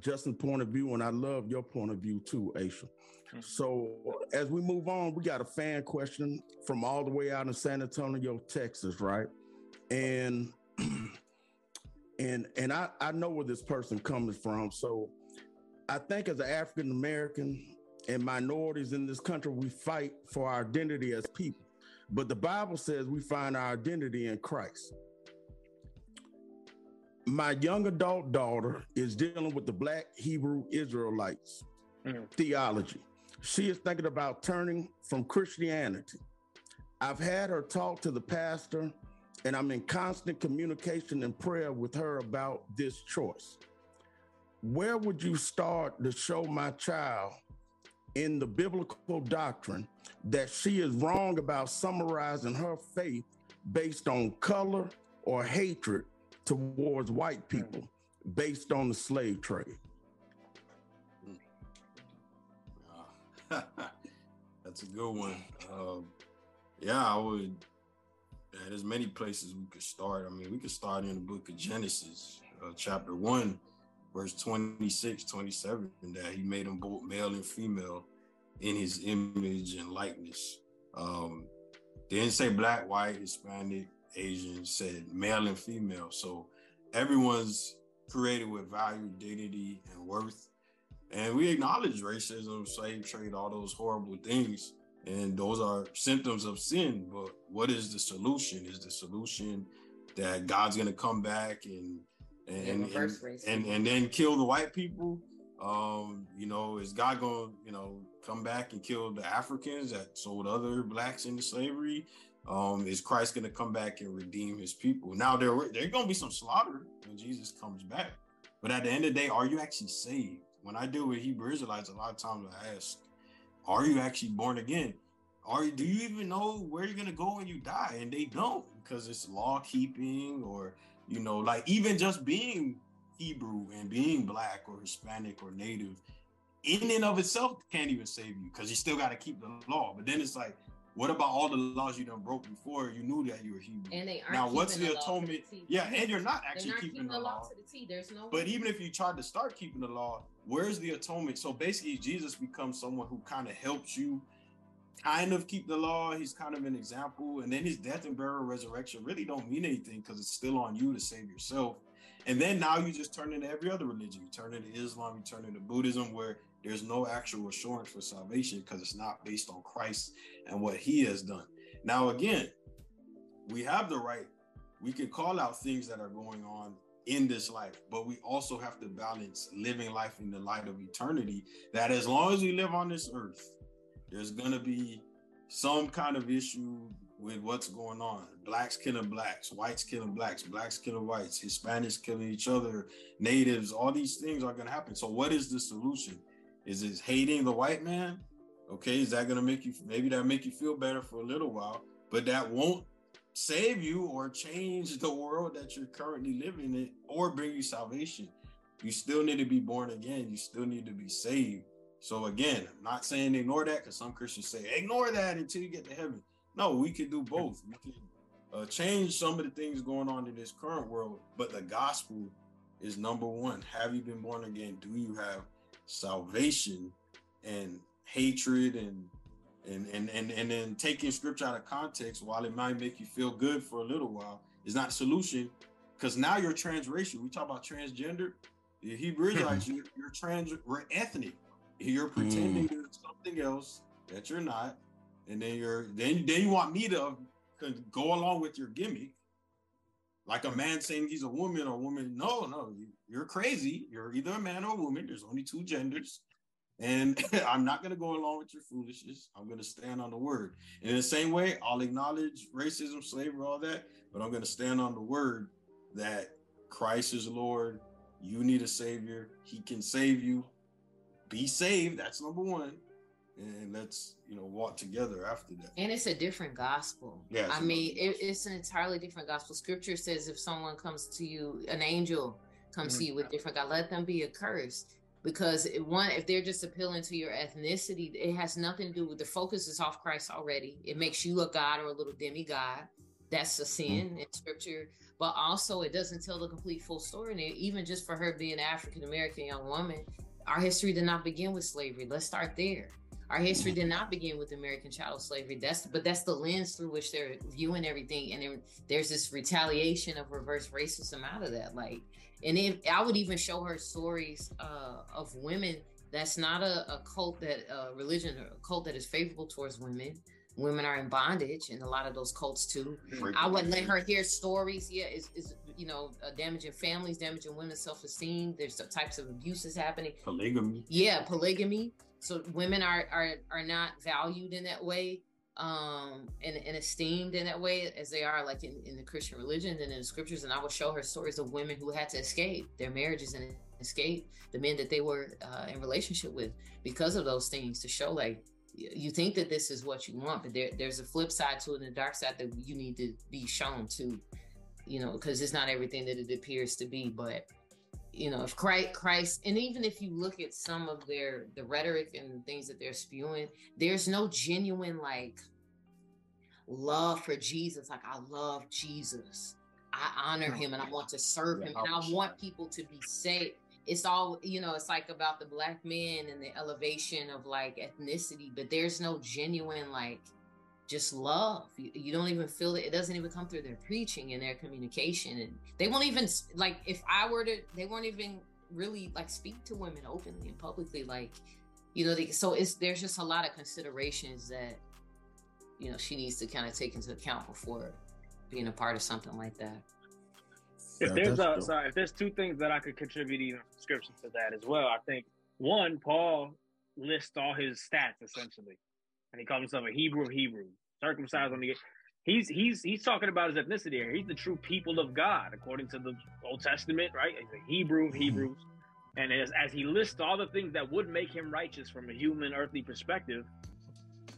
S4: Justin's point of view, and I love your point of view too, Aasha. Mm-hmm. So as we move on, we got a fan question from all the way out in San Antonio, Texas, right? And and and I, I know where this person comes from. So I think as an African American and minorities in this country, we fight for our identity as people. But the Bible says we find our identity in Christ. My young adult daughter is dealing with the Black Hebrew Israelites mm-hmm. theology. She is thinking about turning from Christianity. I've had her talk to the pastor, and I'm in constant communication and prayer with her about this choice. Where would you start to show my child in the biblical doctrine that she is wrong about summarizing her faith based on color or hatred towards white people based on the slave trade?
S3: That's a good one. Um, yeah, I would. Yeah, there's many places we could start. I mean, we could start in the book of Genesis, uh, chapter 1, verse 26, 27, that he made them both male and female in his image and likeness. Um, didn't say black, white, Hispanic, Asian, said male and female. So everyone's created with value, dignity, and worth. And we acknowledge racism, slave trade, all those horrible things. And those are symptoms of sin. But what is the solution? Is the solution that God's gonna come back and and and, and, and, and then kill the white people? Um, you know, is God going to, you know, come back and kill the Africans that sold other blacks into slavery? Um, is Christ going to come back and redeem his people? Now there there's going to be some slaughter when Jesus comes back. But at the end of the day, are you actually saved? When I deal with Hebrew Israelites, a lot of times I ask, are you actually born again? Are do you even know where you're gonna go when you die? And they don't because it's law keeping or you know, like even just being Hebrew and being black or Hispanic or native in and of itself can't even save you because you still got to keep the law. But then it's like, what about all the laws you done broke before you knew that you were Hebrew?
S9: And they aren't
S3: now, what's the,
S9: the
S3: atonement? Yeah, and you're not actually
S9: not
S3: keeping,
S9: keeping
S3: the,
S9: the
S3: law.
S9: law to the T. There's no.
S3: But even if you tried to start keeping the law, where's the atonement? So basically, Jesus becomes someone who kind of helps you kind of keep the law. He's kind of an example. And then his death and burial resurrection really don't mean anything because it's still on you to save yourself. And then now you just turn into every other religion. You turn into Islam, you turn into Buddhism, where there's no actual assurance for salvation because it's not based on Christ and what he has done. Now, again, we have the right, we can call out things that are going on in this life, but we also have to balance living life in the light of eternity. That as long as we live on this earth, there's going to be some kind of issue with what's going on. Blacks killing blacks, whites killing blacks, blacks killing whites, Hispanics killing each other, natives, all these things are going to happen. So, what is the solution? Is it hating the white man? Okay, is that going to make you maybe that make you feel better for a little while, but that won't save you or change the world that you're currently living in or bring you salvation. You still need to be born again. You still need to be saved. So again, I'm not saying ignore that because some Christians say ignore that until you get to heaven. No, we can do both. We can uh, change some of the things going on in this current world, but the gospel is number one. Have you been born again? Do you have salvation and hatred and and and and and then taking scripture out of context, while it might make you feel good for a little while, is not solution because now you're transracial. We talk about transgender. The Hebrew Israelites, you're, you're trans, we're ethnic. You're pretending mm. you're something else that you're not, and then you're then then you want me to go along with your gimmick, like a man saying he's a woman or a woman. No, no, you're crazy. You're either a man or a woman. There's only two genders. And I'm not going to go along with your foolishness. I'm going to stand on the word. In the same way, I'll acknowledge racism, slavery, all that, but I'm going to stand on the word that Christ is Lord. You need a savior. He can save you. Be saved. That's number one. And let's, you know, walk together after that.
S9: And it's a different gospel.
S3: Yeah.
S9: I mean, it, it's an entirely different gospel. Scripture says if someone comes to you, an angel comes mm-hmm. to you with different God, let them be accursed because it, one if they're just appealing to your ethnicity it has nothing to do with the focus is off christ already it makes you a god or a little demigod that's a sin mm. in scripture but also it doesn't tell the complete full story and even just for her being an african american young woman our history did not begin with slavery let's start there our history did not begin with American chattel slavery. That's but that's the lens through which they're viewing everything, and then there's this retaliation of reverse racism out of that. Like and if I would even show her stories uh, of women that's not a, a cult that uh, religion or a cult that is favorable towards women. Women are in bondage, and a lot of those cults too. I would let her hear stories. Yeah, is is you know uh, damaging families, damaging women's self esteem. There's the types of abuses happening.
S3: Polygamy.
S9: Yeah, polygamy. So women are are are not valued in that way um and, and esteemed in that way as they are like in, in the christian religions and in the scriptures. And i will show her stories of women who had to escape their marriages and escape the men that they were uh, in relationship with because of those things to show like you think that this is what you want but there, there's a flip side to it and a dark side that you need to be shown to you know because it's not everything that it appears to be but you know if christ, christ and even if you look at some of their the rhetoric and things that they're spewing there's no genuine like love for jesus. Like i love jesus. I honor him and i want to serve him and i want people to be saved it's all you know it's like about the black men and the elevation of like ethnicity but there's no genuine like just love. You, you, don't even feel it. It doesn't even come through their preaching and their communication. And they won't even like if I were to, they won't even really like speak to women openly and publicly. Like, you know, they, so it's there's just a lot of considerations that you know she needs to kind of take into account before being a part of something like that.
S5: If there's a, so if there's two things that I could contribute even scripture to that as well, I think one, Paul lists all his stats essentially, and he calls himself a Hebrew of Hebrews, circumcised on the. He's he's he's talking about his ethnicity here. He's the true people of God according to the Old Testament, right? He's a Hebrew of mm-hmm. Hebrews, and as as he lists all the things that would make him righteous from a human earthly perspective,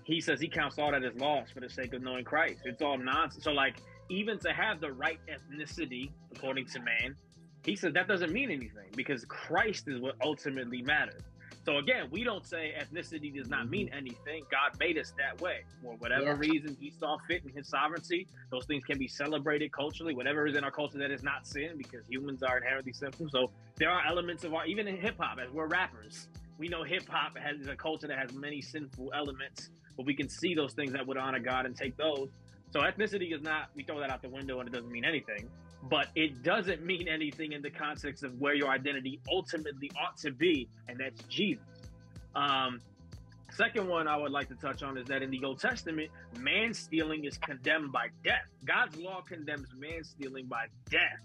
S5: he says he counts all that as loss for the sake of knowing Christ. It's all nonsense. So like even to have the right ethnicity according to man, he says that doesn't mean anything because Christ is what ultimately matters. So again, we don't say ethnicity does not mean anything. God made us that way for whatever reason He saw fit in His sovereignty. Those things can be celebrated culturally. Whatever is in our culture that is not sin, because humans are inherently sinful. So there are elements of our even in hip hop, as we're rappers, we know hip hop has a culture that has many sinful elements, but we can see those things that would honor God and take those. So ethnicity is not we throw that out the window and it doesn't mean anything but it doesn't mean anything in the context of where your identity ultimately ought to be, and that's Jesus. Um, second one I would like to touch on is that in the Old Testament, man stealing is condemned by death. God's law condemns man stealing by death.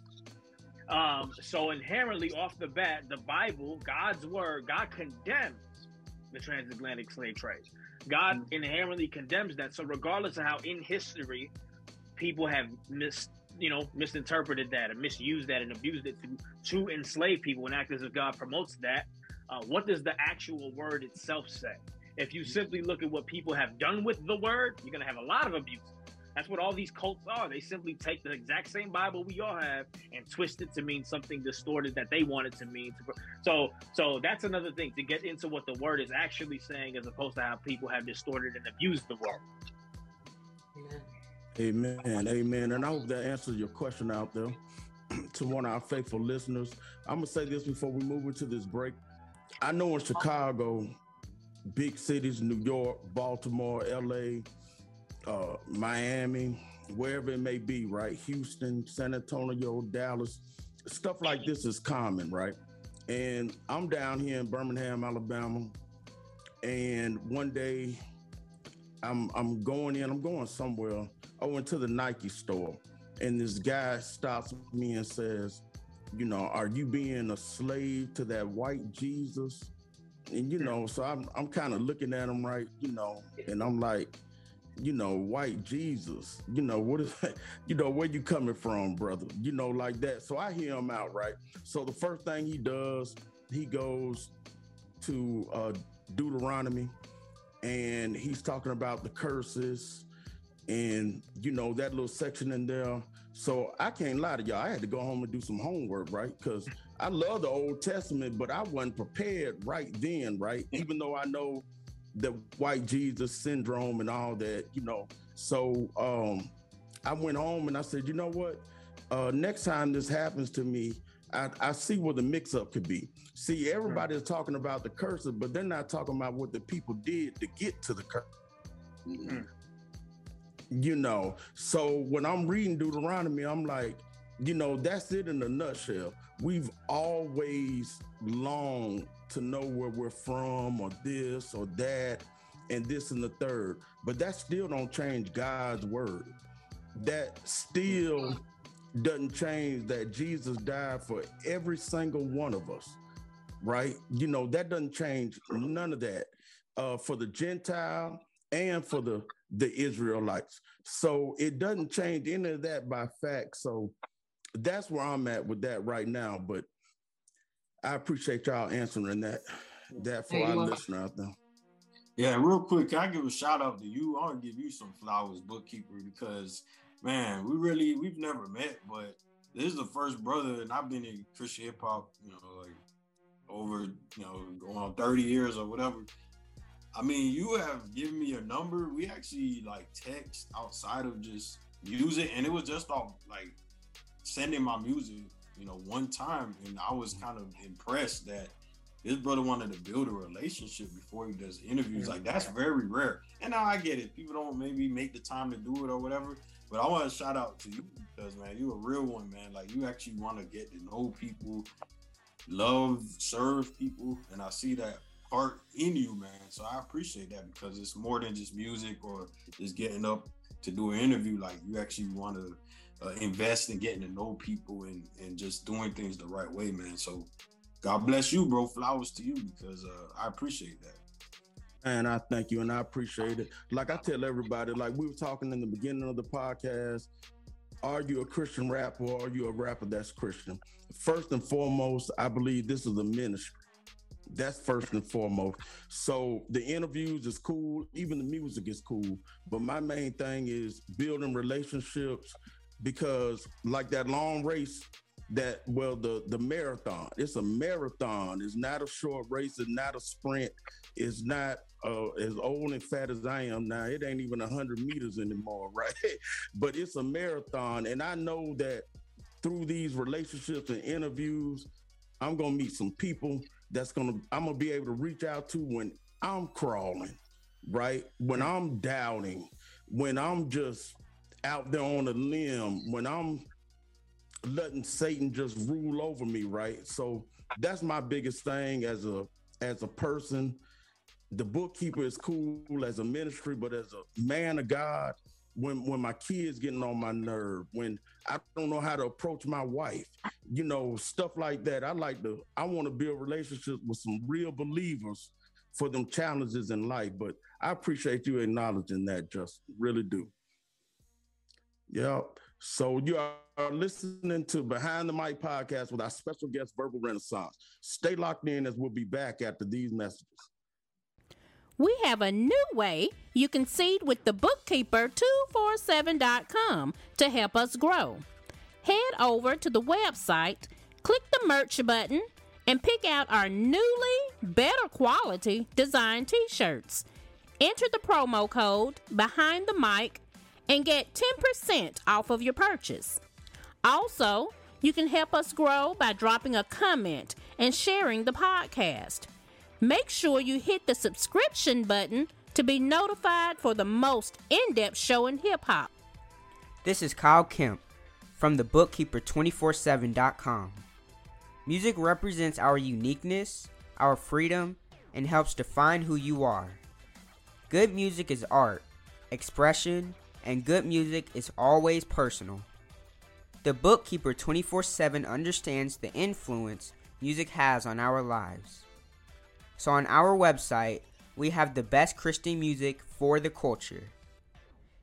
S5: Um, so inherently, off the bat, the Bible, God's word, God condemns the transatlantic slave trade. God mm. inherently condemns that. So regardless of how in history people have missed you know, misinterpreted that and misused that and abused it to to enslave people and act as if God promotes that. Uh, what does the actual word itself say? If you simply look at what people have done with the word, you're going to have a lot of abuse. That's what all these cults are. They simply take the exact same Bible we all have and twist it to mean something distorted that they want it to mean. So, so that's another thing to get into what the word is actually saying, as opposed to how people have distorted and abused the word.
S4: Amen. Amen. Amen. And I hope that answers your question out there to one of our faithful listeners. I'm going to say this before we move into this break. I know in Chicago, big cities, New York, Baltimore, LA, uh, Miami, wherever it may be, right? Houston, San Antonio, Dallas, stuff like this is common, right? And I'm down here in Birmingham, Alabama, and one day I'm I'm going in, I'm going somewhere, I went to the Nike store and this guy stops me and says, you know, are you being a slave to that white Jesus? And you know, so I'm I'm kind of looking at him right, you know, and I'm like, you know, white Jesus, you know, what is that? You know, where you coming from, brother? You know, like that. So I hear him out, right? So the first thing he does, he goes to uh Deuteronomy and he's talking about the curses and you know that little section in there. So I can't lie to y'all. I had to go home and do some homework, right? Because I love the Old Testament, but I wasn't prepared right then, right? Even though I know the white Jesus syndrome and all that, you know. So um, I went home and I said, you know what? Uh, next time this happens to me, I, I see where the mix-up could be. See, everybody is talking about the curses, but they're not talking about what the people did to get to the curse. Mm-hmm you know. So when I'm reading Deuteronomy, I'm like, you know, that's it in a nutshell. We've always longed to know where we're from or this or that and this and the third. But that still don't change God's word. That still doesn't change that Jesus died for every single one of us. Right? You know, that doesn't change none of that. Uh, for the Gentile and for the the Israelites. So it doesn't change any of that by fact. So that's where I'm at with that right now. But I appreciate y'all answering that that for hey, our listener out there.
S3: Yeah, real quick, can I give a shout out to you? I want to give you some flowers, bookkeeper, because man, we really we've never met, but this is the first brother, and I've been in Christian hip hop, you know, like over you know going on 30 years or whatever. I mean, you have given me a number. We actually like text outside of just music, and it was just off like sending my music, you know, one time, and I was kind of impressed that this brother wanted to build a relationship before he does interviews. Like that's very rare. And now I get it. People don't maybe make the time to do it or whatever. But I want to shout out to you because man, you a real one, man. Like you actually want to get to know people, love, serve people, and I see that heart in you, man. So I appreciate that because it's more than just music or just getting up to do an interview. Like you actually want to uh, invest in getting to know people and and just doing things the right way, man. So God bless you, bro. Flowers to you because uh, I appreciate that.
S4: And I thank you, and I appreciate it. Like I tell everybody, like we were talking in the beginning of the podcast, are you a Christian rapper or are you a rapper that's Christian? First and foremost, I believe this is a ministry. That's first and foremost. So the interviews is cool, even the music is cool. But my main thing is building relationships because, like that long race, that well the the marathon it's a marathon it's not a short race it's not a sprint it's not uh, as old and fat as i am now it ain't even 100 meters anymore right but it's a marathon and i know that through these relationships and interviews i'm gonna meet some people that's gonna i'm gonna be able to reach out to when i'm crawling right when i'm doubting when i'm just out there on a limb when i'm letting Satan just rule over me, right? So that's my biggest thing as a as a person. The bookkeeper is cool as a ministry, but as a man of God, when when my kids getting on my nerve, when I don't know how to approach my wife, you know, stuff like that. I like to I want to build relationships with some real believers for them challenges in life. But I appreciate you acknowledging that, just really do. Yep. So you are listening to Behind the Mic podcast with our special guest, Verbal Renaissance. Stay locked in as we'll be back after these messages.
S8: We have a new way you can seed with the bookkeeper247.com to help us grow. Head over to the website, click the merch button, and pick out our newly better quality design t shirts. Enter the promo code behind the mic and get 10% off of your purchase. Also, you can help us grow by dropping a comment and sharing the podcast. Make sure you hit the subscription button to be notified for the most in depth show in hip hop.
S13: This is Kyle Kemp from the bookkeeper247.com. Music represents our uniqueness, our freedom, and helps define who you are. Good music is art, expression, and good music is always personal. The Bookkeeper 24 7 understands the influence music has on our lives. So, on our website, we have the best Christian music for the culture.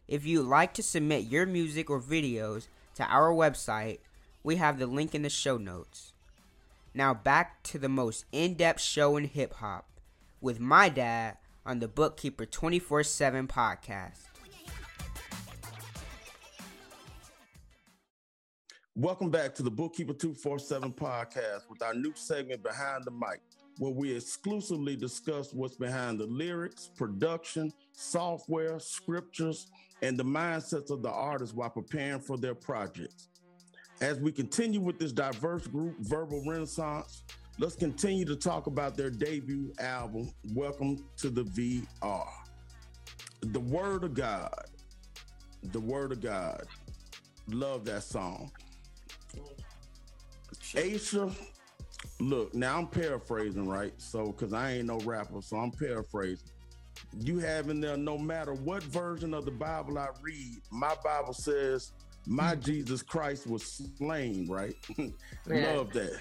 S13: If you'd like to submit your music or videos to our website, we have the link in the show notes. Now, back to the most in depth show in hip hop with my dad on the Bookkeeper 24 7 podcast.
S4: Welcome back to the Bookkeeper 247 podcast with our new segment Behind the Mic, where we exclusively discuss what's behind the lyrics, production, software, scriptures, and the mindsets of the artists while preparing for their projects. As we continue with this diverse group, Verbal Renaissance, let's continue to talk about their debut album, Welcome to the VR. The Word of God. The Word of God. Love that song. Aasha, look, now I'm paraphrasing, right? So, because I ain't no rapper, so I'm paraphrasing. You have in there, no matter what version of the Bible I read, my Bible says my mm. Jesus Christ was slain, right? Love that.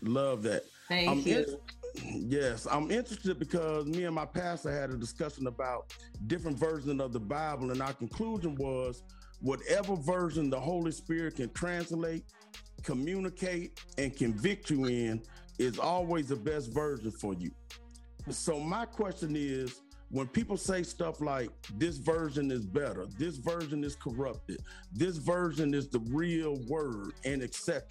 S4: Love that.
S9: Thank
S4: I'm
S9: you.
S4: in- yes, I'm interested because me and my pastor had a discussion about different versions of the Bible, and our conclusion was whatever version the Holy Spirit can translate, communicate, and convict you in is always the best version for you. So my question is when people say stuff like this version is better, this version is corrupted, this version is the real word, and etc.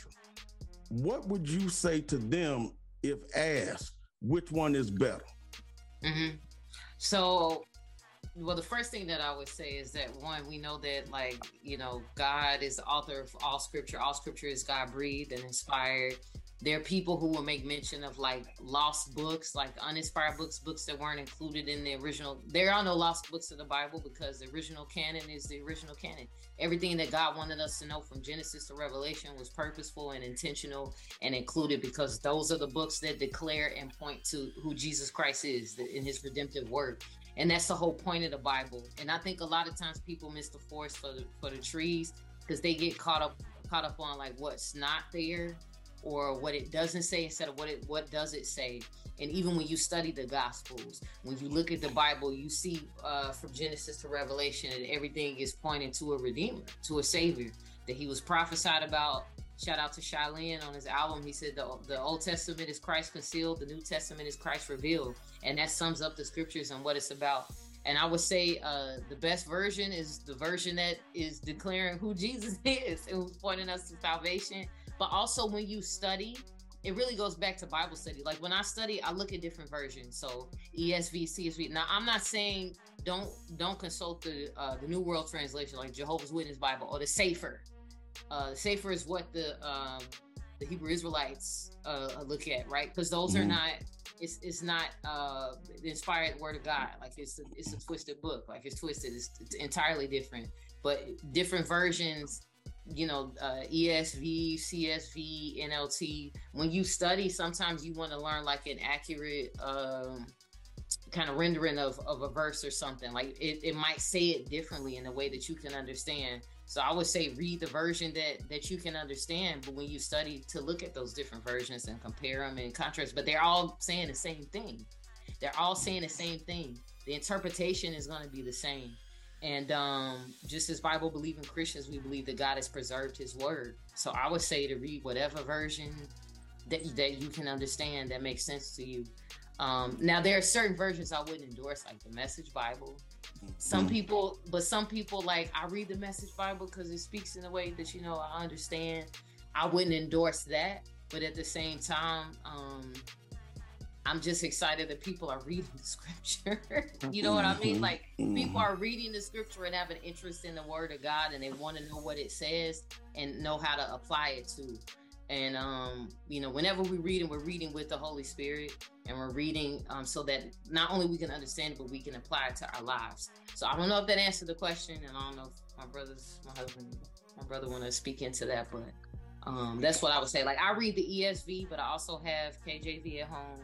S4: What would you say to them if asked which one is better?
S9: hmm So, well, the first thing that I would say is that one, we know that like you know, God is the author of all scripture. All scripture is God breathed and inspired. There are people who will make mention of like lost books, like uninspired books, books that weren't included in the original. There are no lost books of the Bible because the original canon is the original canon. Everything that God wanted us to know from Genesis to Revelation was purposeful and intentional and included because those are the books that declare and point to who Jesus Christ is in his redemptive work. And that's the whole point of the Bible. And I think a lot of times people miss the forest for the for the trees because they get caught up caught up on like what's not there or what it doesn't say instead of what it what does it say. And even when you study the gospels when you look at the bible you see uh, from genesis to revelation that everything is pointing to a redeemer to a savior that he was prophesied about. Shout out to Shai Linne on his album. He said the, the old testament is christ concealed the new testament is christ revealed. And that sums up the scriptures and what it's about. And I would say uh, the best version is the version that is declaring who Jesus is and pointing us to salvation. But also, when you study, it really goes back to Bible study. Like when I study, I look at different versions. So ESV, CSB. Now, I'm not saying don't don't consult the uh, the New World Translation, like Jehovah's Witness Bible, or the Cepher. Uh, the Cepher is what the um, the Hebrew Israelites uh, look at, right? Because those mm-hmm. are not it's it's not uh the inspired word of God. Like it's a, it's a twisted book. Like it's twisted. It's, it's entirely different. But different versions, you know, uh, ESV, CSB, NLT. When you study, sometimes you want to learn like an accurate um, kind of rendering of, of a verse or something. Like it, it might say it differently in a way that you can understand. So I would say read the version that that you can understand. But when you study to look at those different versions and compare them and contrast, but they're all saying the same thing. They're all saying the same thing. The interpretation is going to be the same. And um, just as Bible believing Christians, we believe that God has preserved His Word. So I would say to read whatever version that that you can understand that makes sense to you. Um, now there are certain versions I wouldn't endorse, like the Message Bible. Some mm people, but some people like I read the Message Bible because it speaks in a way that you know I understand. I wouldn't endorse that, but at the same time, um, I'm just excited that people are reading the scripture. you know what I mean? Mm-hmm. Like mm-hmm. people are reading the scripture and have an interest in the Word of God, and they want to know what it says and know how to apply it to. And um, you know, whenever we read and we're reading with the Holy Spirit and we're reading um, so that not only we can understand it, but we can apply it to our lives. So I don't know if that answered the question, and I don't know if my brothers, my husband, my brother want to speak into that, but um, that's what I would say. Like I read the ESV, but I also have KJV at home.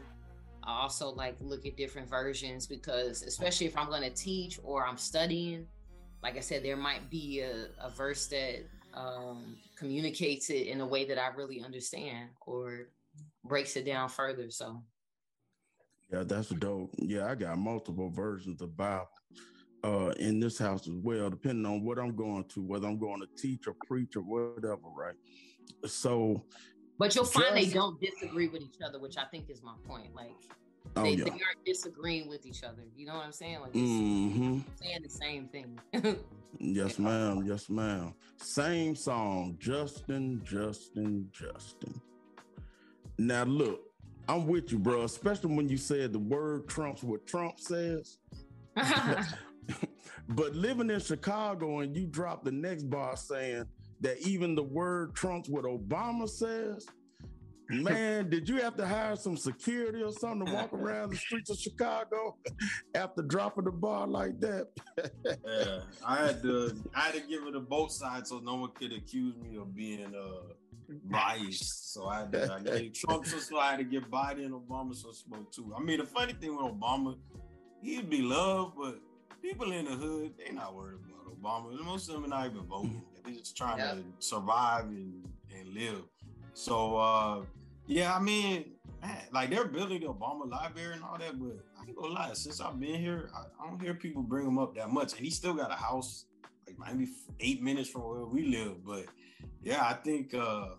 S9: I also like look at different versions because, especially if I'm going to teach or I'm studying, like I said, there might be a, a verse that um, communicates it in a way that I really understand or breaks it down further. So,
S4: yeah, that's dope. Yeah, I got multiple versions of Bible uh, in this house as well, depending on what I'm going to, whether I'm going to teach or preach or whatever, right? So,
S9: but you'll find just, they don't disagree with each other, which I think is my point. Like, oh, they, yeah. they aren't disagreeing with each other. You know what I'm saying? Like, mm-hmm. saying the same thing.
S4: Yes, ma'am. Yes, ma'am. Same song, Justin, Justin, Justin. Now, look, I'm with you, bro, especially when you said the word trumps what Trump says. but living in Chicago and you drop the next bar saying that even the word trumps what Obama says, Man, did you have to hire some security or something to walk around the streets of Chicago after dropping the bar like that?
S3: yeah, I had to I had to give it to both sides so no one could accuse me of being uh biased. So I had to I gave Trump so I had to give Biden and Obama some smoke too. I mean the funny thing with Obama, he'd be loved, but people in the hood, they not worried about Obama. Most of them are not even voting. They're just trying to survive and, and live. So uh yeah, I mean, man, like they're building the Obama library and all that, but I ain't gonna lie, since I've been here, I, I don't hear people bring him up that much. And he still got a house like maybe eight minutes from where we live. But yeah, I think uh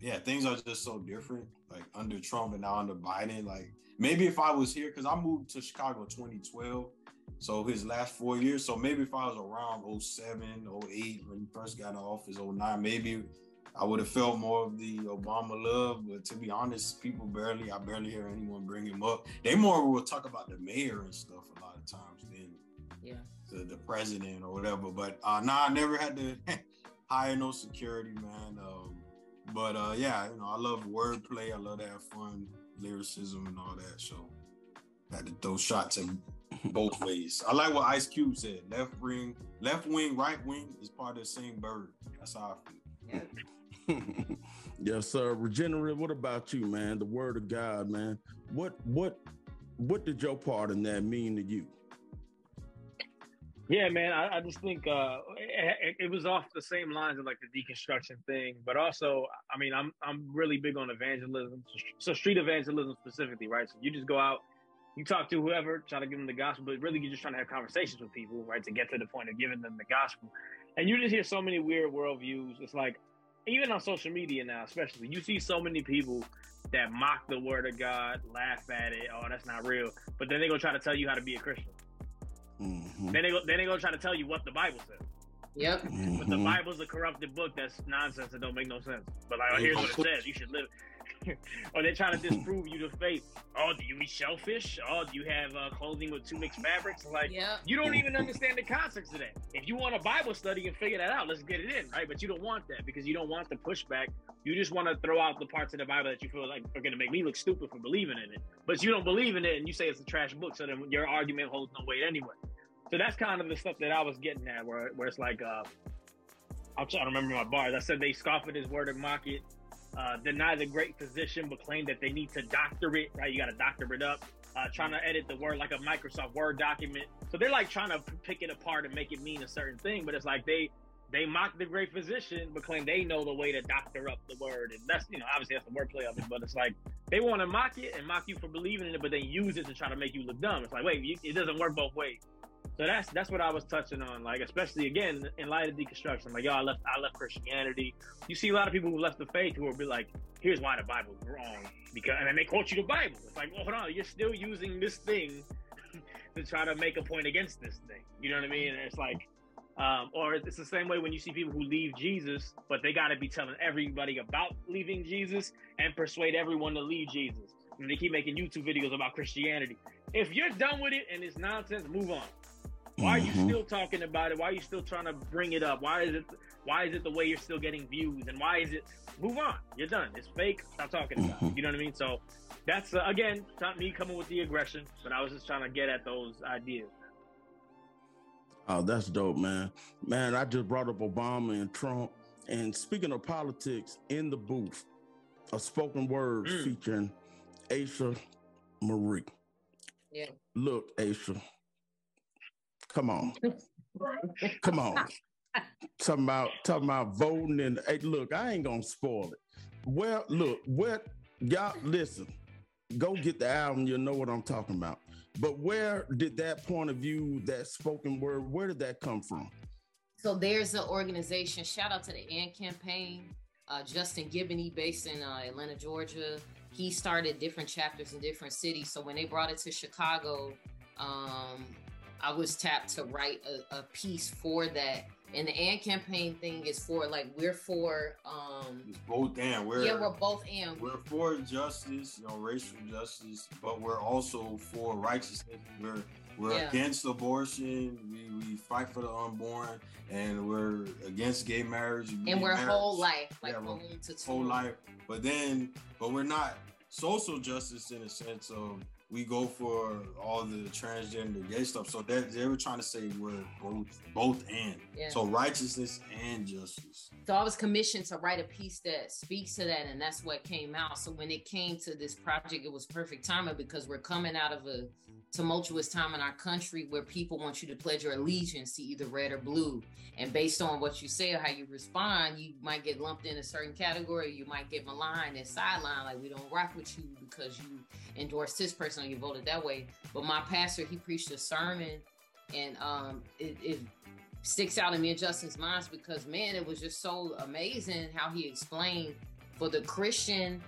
S3: yeah, things are just so different, like under Trump and now under Biden. Like maybe if I was here, because I moved to Chicago 2012. So his last four years. So maybe if I was around 07, 08, when he first got in office, 09, maybe I would have felt more of the Obama love, but to be honest, people barely, I barely hear anyone bring him up. They more will talk about the mayor and stuff a lot of times than
S9: yeah.
S3: the, the president or whatever. But uh, nah, I never had to hire no security, man. Um, but uh, yeah, you know, I love wordplay. I love to have fun, lyricism, and all that. So had to throw shots in both ways. I like what Ice Cube said: left wing, left wing, right wing is part of the same bird. That's how I feel. Yeah.
S4: yes, sir. Regenerit. What about you, man? The word of God, man. What what what did your part in that mean to you?
S5: Yeah, man. I, I just think uh, it, it, was off the same lines of like the deconstruction thing, but also, I mean, I'm I'm really big on evangelism, so street evangelism specifically, right? So you just go out, you talk to whoever, try to give them the gospel, but really you're just trying to have conversations with people, right, to get to the point of giving them the gospel. And you just hear so many weird worldviews. It's like even on social media now, especially, you see so many people that mock the word of God, laugh at it. Oh, that's not real. But then they go try to tell you how to be a Christian. Mm-hmm. Then they go. Then they go try to tell you what the Bible says.
S9: Yep.
S5: Mm-hmm. But the Bible's a corrupted book that's nonsense and don't make no sense. But like, oh, here's what it says: you should live. or they're trying to disprove you to faith. Oh, do you eat shellfish? Oh, do you have uh, clothing with two mixed fabrics? Like, yep. you don't even understand the context of that. If you want a Bible study and figure that out, let's get it in, right? But you don't want that because you don't want the pushback. You just want to throw out the parts of the Bible that you feel like are going to make me look stupid for believing in it. But you don't believe in it and you say it's a trash book, so then your argument holds no weight anyway. So that's kind of the stuff that I was getting at, where, where it's like, uh, I'm trying to remember my bars. I said they scoff at his word and mock it uh, deny the great physician, but claim that they need to doctor it, right? You got to doctor it up. Uh, trying to edit the word like a Microsoft Word document. So they're like trying to pick it apart and make it mean a certain thing, but it's like they they mock the great physician, but claim they know the way to doctor up the word. And that's, you know, obviously that's the wordplay of it, but it's like they want to mock it and mock you for believing in it, but then use it to try to make you look dumb. It's like, wait, it doesn't work both ways. So that's that's what I was touching on, like especially again in light of deconstruction. Like, yo, I left I left Christianity. You see a lot of people who left the faith who will be like, here's why the Bible's wrong because, and then they quote you the Bible. It's like, well, hold on, you're still using this thing to try to make a point against this thing. You know what I mean? And it's like, um, or it's the same way when you see people who leave Jesus, but they got to be telling everybody about leaving Jesus and persuade everyone to leave Jesus. And they keep making YouTube videos about Christianity. If you're done with it and it's nonsense, move on. Why mm-hmm. are you mm-hmm. still talking about it? Why are you still trying to bring it up? Why is it why is it the way you're still getting views? And why is it move on? You're done. It's fake. Stop talking about mm-hmm. it. You know what I mean? So that's uh, again not me coming with the aggression, but I was just trying to get at those ideas.
S4: Oh, that's dope, man. Man, I just brought up Obama and Trump. And speaking of politics, in the booth, a spoken word mm. featuring Aasha Marie.
S9: Yeah.
S4: Look, Aasha, Come on. Come on. talking about talking about voting and hey, look, I ain't gonna spoil it. Well, look, what y'all listen, go get the album, you'll know what I'm talking about. But where did that point of view, that spoken word, where did that come from?
S9: So there's an organization, shout out to the AND campaign. Uh, Justin Giboney, based in uh, Atlanta, Georgia. He started different chapters in different cities. So when they brought it to Chicago, um, I was tapped to write a, a piece for that. And the AND campaign thing is for like we're for um
S3: it's both and we're
S9: yeah we're both and
S3: we're for justice, you know, racial justice, but we're also for righteousness. We're we're yeah. against abortion. We, we fight for the unborn, and we're against gay marriage.
S9: And we're marriage. whole life, like yeah, whole,
S3: whole life. But then, but we're not social justice in a sense of we go for all the transgender gay stuff. So that they were trying to say we're both both and. Yeah. So righteousness and justice.
S9: So I was commissioned to write a piece that speaks to that, and that's what came out. So when it came to this project, it was perfect timing because we're coming out of a tumultuous time in our country where people want you to pledge your allegiance to either red or blue. And based on what you say or how you respond, you might get lumped in a certain category. You might get maligned and sidelined, like we don't rock with you because you endorsed this person you voted that way. But my pastor, he preached a sermon and um, it, it sticks out in me and Justin's minds because man, it was just so amazing how he explained for the Christian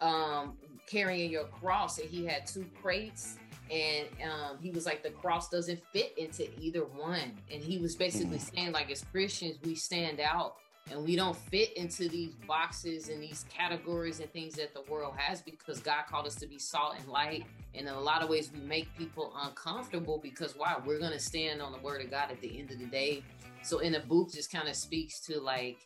S9: um, carrying your cross, and he had two crates and um, he was like the cross doesn't fit into either one and he was basically mm-hmm. saying like as christians we stand out and we don't fit into these boxes and these categories and things that the world has because god called us to be salt and light and in a lot of ways we make people uncomfortable because why we're going to stand on the word of god at the end of the day so in the booth, just kind of speaks to like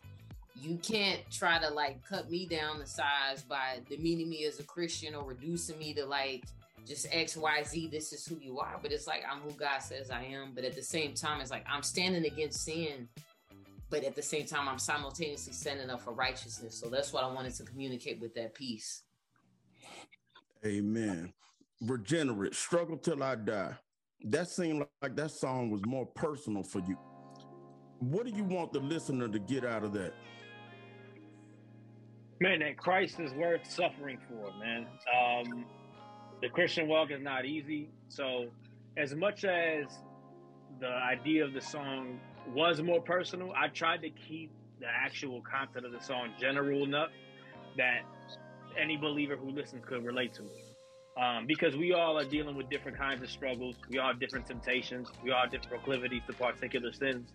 S9: you can't try to like cut me down the size by demeaning me as a christian or reducing me to like just X, Y, Z, this is who you are. But it's like I'm who God says I am. But at the same time, it's like I'm standing against sin. But at the same time, I'm simultaneously standing up for righteousness. So that's what I wanted to communicate with that piece.
S4: Amen. Regenerit, struggle till I die. that seemed like that song was more personal for you. What do you want the listener to get out of that?
S5: Man, that Christ is worth suffering for, man. Um, the Christian walk is not easy. So, as much as the idea of the song was more personal, I tried to keep the actual content of the song general enough that any believer who listens could relate to it. Um, because we all are dealing with different kinds of struggles. We all have different temptations. We all have different proclivities to particular sins.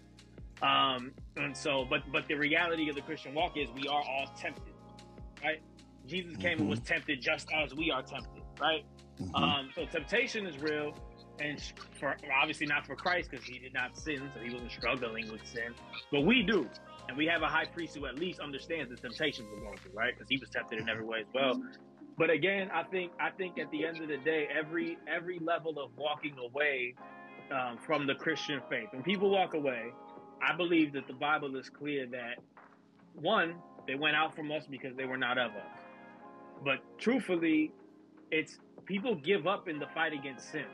S5: Um, and so, but but the reality of the Christian walk is we are all tempted, right? Jesus came mm-hmm. and was tempted just as we are tempted, right? Mm-hmm. Um, so temptation is real, and for obviously not for Christ because he did not sin, so he wasn't struggling with sin, but we do, and we have a high priest who at least understands the temptations we're going through, right? Because he was tempted in every way as well. But again, I think I think at the end of the day, every every level of walking away um, from the Christian faith, when people walk away, I believe that the Bible is clear that one, they went out from us because they were not of us. But truthfully, it's people give up in the fight against sin.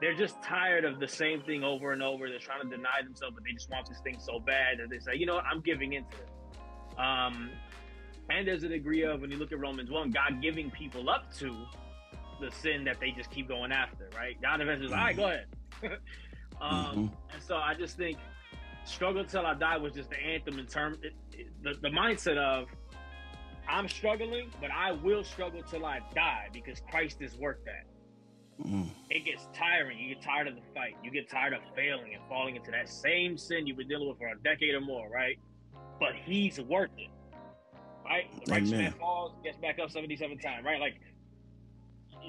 S5: They're just tired of the same thing over and over. They're trying to deny themselves, but they just want this thing so bad that they say, you know what, I'm giving into it. Um, and there's a degree of, when you look at Romans 1, God giving people up to the sin that they just keep going after, right? God eventually, mm-hmm. all right, go ahead. Um, mm-hmm. And so I just think struggle till I die was just the anthem in terms the, the mindset of I'm struggling, but I will struggle till I die because Christ is worth that. Mm. It gets tiring. You get tired of the fight. You get tired of failing and falling into that same sin you've been dealing with for a decade or more, right? But He's worth it, right? The righteous man falls, gets back up 77 times, right? Like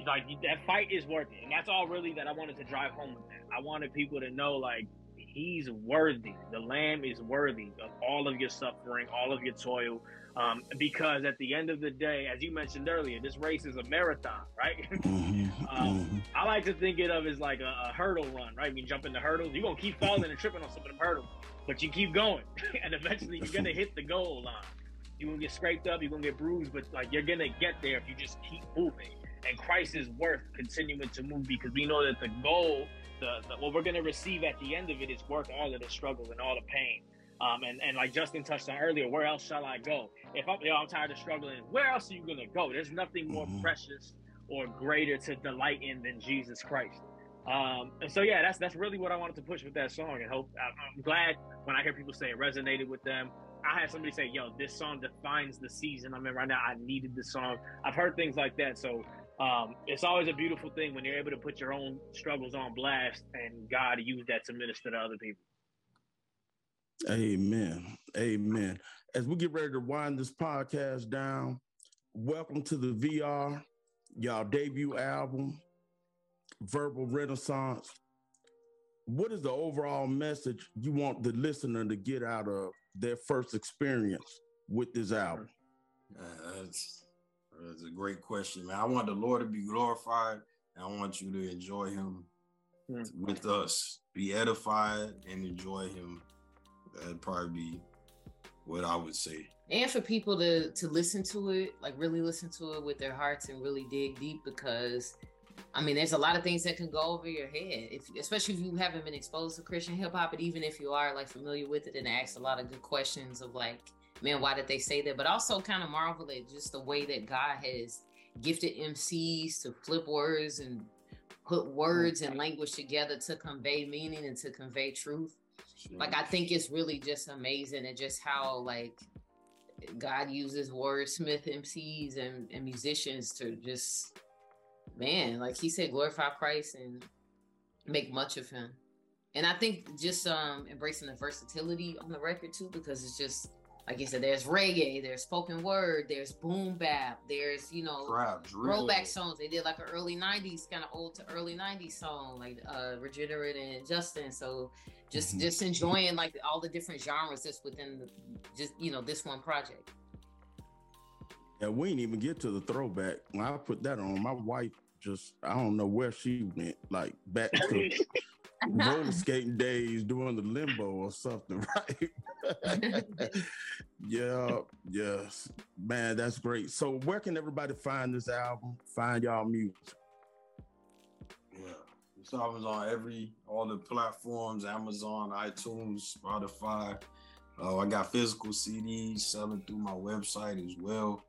S5: like that fight is worth it, and that's all really that I wanted to drive home with that. I wanted people to know like he's worthy. The Lamb is worthy of all of your suffering, all of your toil, um, because at the end of the day, as you mentioned earlier, this race is a marathon, right? Mm-hmm. um, mm-hmm. I like to think it of as like a, a hurdle run, right? When you jump in the hurdles, you're gonna keep falling and tripping on some of them hurdles, but you keep going, and eventually you're gonna hit the goal line. You're gonna get scraped up, you're gonna get bruised, but like you're gonna get there if you just keep moving and Christ is worth continuing to move because we know that the goal, the, the what we're going to receive at the end of it is worth all of the struggle and all the pain. Um, and, and like Justin touched on earlier, where else shall I go? If I'm, you know, I'm tired of struggling, where else are you going to go? There's nothing more mm-hmm. precious or greater to delight in than Jesus Christ. Um, and so, yeah, that's that's really what I wanted to push with that song. And hope I'm glad when I hear people say it resonated with them. I had somebody say, "Yo, this song defines the season I'm in right now. I needed this song." I've heard things like that, so um, it's always a beautiful thing when you're able to put your own struggles on blast and God use that to minister to other people.
S4: Amen. Amen. As we get ready to wind this podcast down, welcome to the VR, y'all debut album, Verbal Renaissance. What is the overall message you want the listener to get out of their first experience with this album?
S3: Uh, it's a great question, man. I want the Lord to be glorified, and I want you to enjoy Him mm. with us, be edified, and enjoy Him. That'd probably be what I would say.
S9: And for people to to listen to it, like really listen to it with their hearts and really dig deep, because I mean, there's a lot of things that can go over your head, if, especially if you haven't been exposed to Christian hip hop, but even if you are like familiar with it and ask a lot of good questions of like, man, why did they say that? But also kind of marvel at just the way that God has gifted MCs to flip words and put words and language together to convey meaning and to convey truth. Like I think it's really just amazing and just how like God uses wordsmith MCs and, and musicians to just man, like he said, glorify Christ and make much of him. And I think just um embracing the versatility on the record too, because it's just like you said, there's reggae, there's spoken word, there's boom bap, there's you know Crap, throwback songs. They did like an early '90s, kind of old to early '90s song, like uh Regenerit and Justin. So just mm-hmm. just enjoying like all the different genres just within the, just you know this one project.
S4: Yeah, we didn't even get to the throwback. When I put that on, my wife just I don't know where she went, like back to roller skating days doing the limbo or something, right? yeah, yes. Man, that's great. So where can everybody find this album, find y'all music?
S3: Yeah. This album's on every all the platforms: Amazon, iTunes, Spotify. Uh, I got physical CDs selling through my website as well.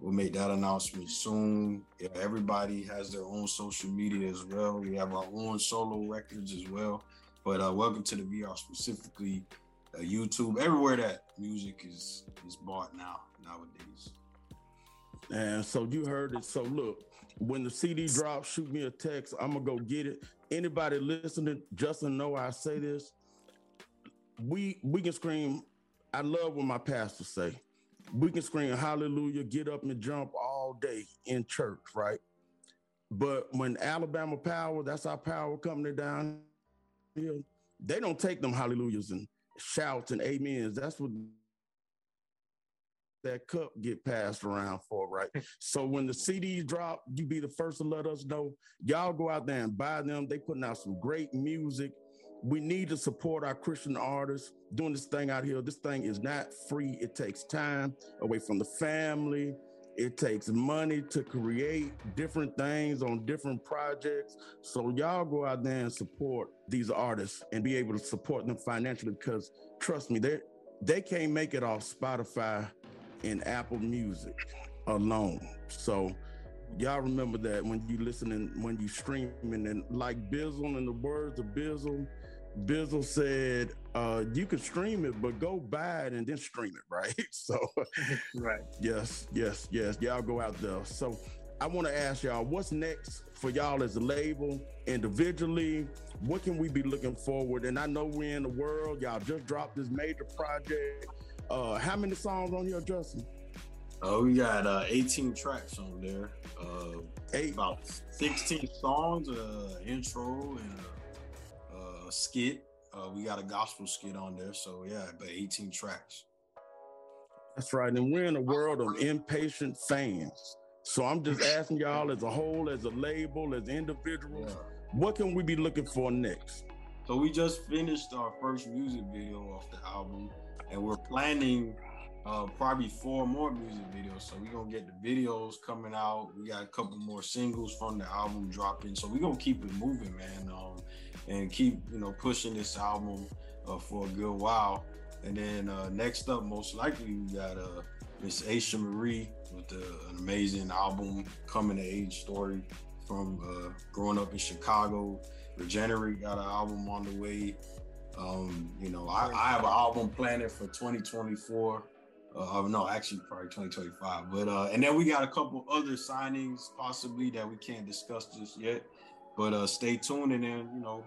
S3: We'll make that announcement soon. Yeah, everybody has their own social media as well. We have our own solo records as well. But uh, welcome to the VR specifically, uh, YouTube, everywhere that music is is bought now nowadays.
S4: And so you heard it. So look, when the CD drops, shoot me a text. I'm gonna go get it. Anybody listening, Justin know I say this. We we can scream. I love what my pastor say. We can scream hallelujah, get up and jump all day in church, right? But when Alabama power, that's our power coming down here. They don't take them hallelujahs and shouts and amens. That's what that cup get passed around for, right? so when the CDs drop, you be the first to let us know. Y'all go out there and buy them. They putting out some great music. We need to support our Christian artists doing this thing out here. This thing is not free. It takes time away from the family. It takes money to create different things on different projects. So y'all go out there and support these artists and be able to support them financially because trust me, they they can't make it off Spotify and Apple Music alone. So y'all remember that when you listening, when you streaming, and like Bizzle, and the words of Bizzle, Bizzle said, uh, you can stream it, but go buy it and then stream it, right? So
S5: right.
S4: Yes, yes, yes. Y'all go out there. So I want to ask y'all, what's next for y'all as a label, individually? What can we be looking forward? And I know we're in the world. Y'all just dropped this major project. Uh, how many songs on here, Justin?
S3: Uh, we got uh, 18 tracks on there. Uh,
S4: Eight.
S3: About 16 songs, uh, intro and a, a skit. Uh, we got a gospel skit on there. So yeah, but 18 tracks.
S4: That's right. And we're in a world of impatient fans. So I'm just asking y'all as a whole, as a label, as individuals, what can we be looking for next?
S3: So we just finished our first music video off the album, and we're planning uh, probably four more music videos. So we're gonna get the videos coming out. We got a couple more singles from the album dropping. So we're gonna keep it moving, man, um, and keep you know pushing this album uh, for a good while. And then uh, next up, most likely, we got uh, Miss Aasha Marie with the, an amazing album, coming to age story from uh, growing up in Chicago. Regenerit got an album on the way. Um, you know, I, I have an album planned for 2024. Uh, no, actually, probably 2025. But uh, and then we got a couple other signings possibly that we can't discuss just yet. But uh, stay tuned, and then you know,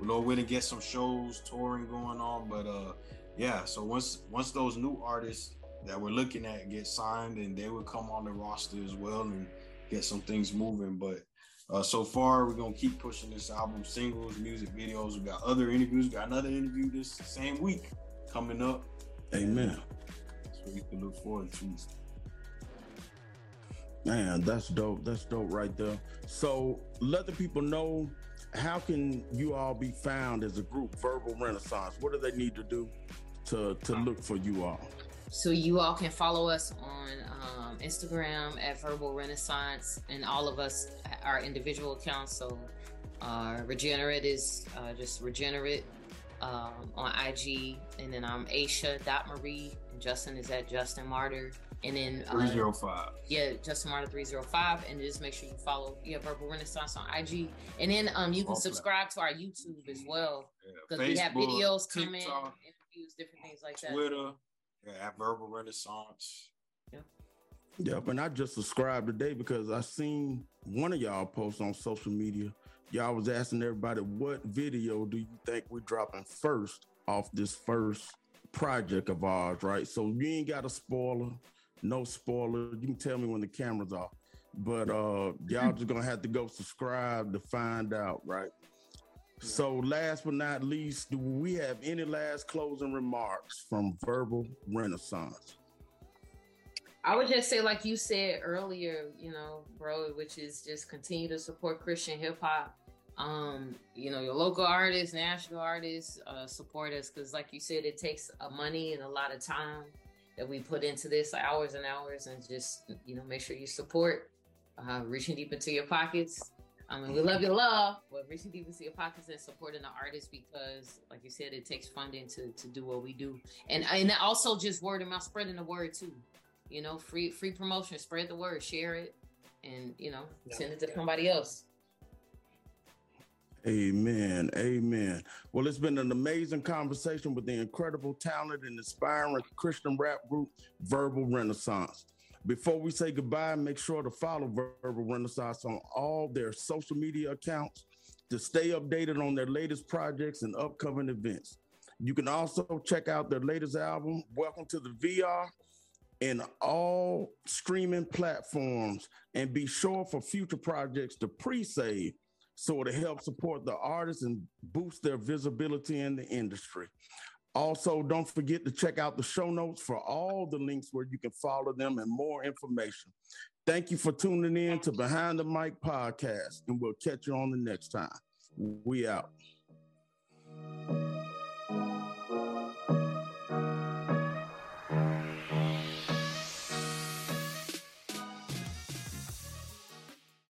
S3: know when to get some shows, touring going on. But uh, yeah, so once once those new artists that we're looking at get signed, and they will come on the roster as well and get some things moving. But uh, so far, we're gonna keep pushing this album, singles, music videos. We got other interviews. We got another interview this same week coming up.
S4: Amen.
S3: So we can look forward to.
S4: Man, that's dope. That's dope right there. So let the people know how can you all be found as a group, Verbal Renaissance? What do they need to do to to look for you all?
S9: So you all can follow us on um, Instagram at Verbal Renaissance, and all of us our individual accounts. So uh, Regenerit is uh, just Regenerit um, on IG, and then I'm Aasha Marie, and Justin is at Justin Martyr, and then uh,
S3: 305.
S9: Yeah, Justin Martyr 305, and just make sure you follow yeah Verbal Renaissance on IG, and then um you can subscribe to our YouTube as well
S3: Yeah,
S9: because we have
S3: Facebook,
S9: videos coming,
S3: TikTok,
S9: interviews, different things like that.
S3: Twitter, yeah, at Verbal Renaissance.
S4: Yep, and I just subscribed today because I seen one of y'all post on social media. Y'all was asking everybody what video do you think we're dropping first off this first project of ours, right? So you ain't got a spoiler, no spoiler. You can tell me when the camera's off. But uh y'all just gonna have to go subscribe to find out, right? So last but not least, do we have any last closing remarks from Verbal Renaissance?
S9: I would just say, like you said earlier, you know, bro, which is just continue to support Christian hip hop. Um, you know, your local artists, national artists, uh, support us because, like you said, it takes uh, money and a lot of time that we put into this, hours and hours, and just you know, make sure you support, uh, reaching deep into your pockets. I mean, we love your love, but reaching deep into your pockets and supporting the artists because, like you said, it takes funding to to do what we do, and and also just word of mouth, spreading the word too. You know, free free promotion, spread the word, share it, and you know, send it to somebody else.
S4: Amen. Amen. Well, it's been an amazing conversation with the incredible talent and inspiring Christian rap group Verbal Renaissance. Before we say goodbye, make sure to follow Verbal Renaissance on all their social media accounts to stay updated on their latest projects and upcoming events. You can also check out their latest album, Welcome to the VR, in all streaming platforms and be sure for future projects to pre-save so to help support the artists and boost their visibility in the industry. Also, don't forget to check out the show notes for all the links where you can follow them and more information. Thank you for tuning in to Behind the Mic podcast, and we'll catch you on the next time. We out.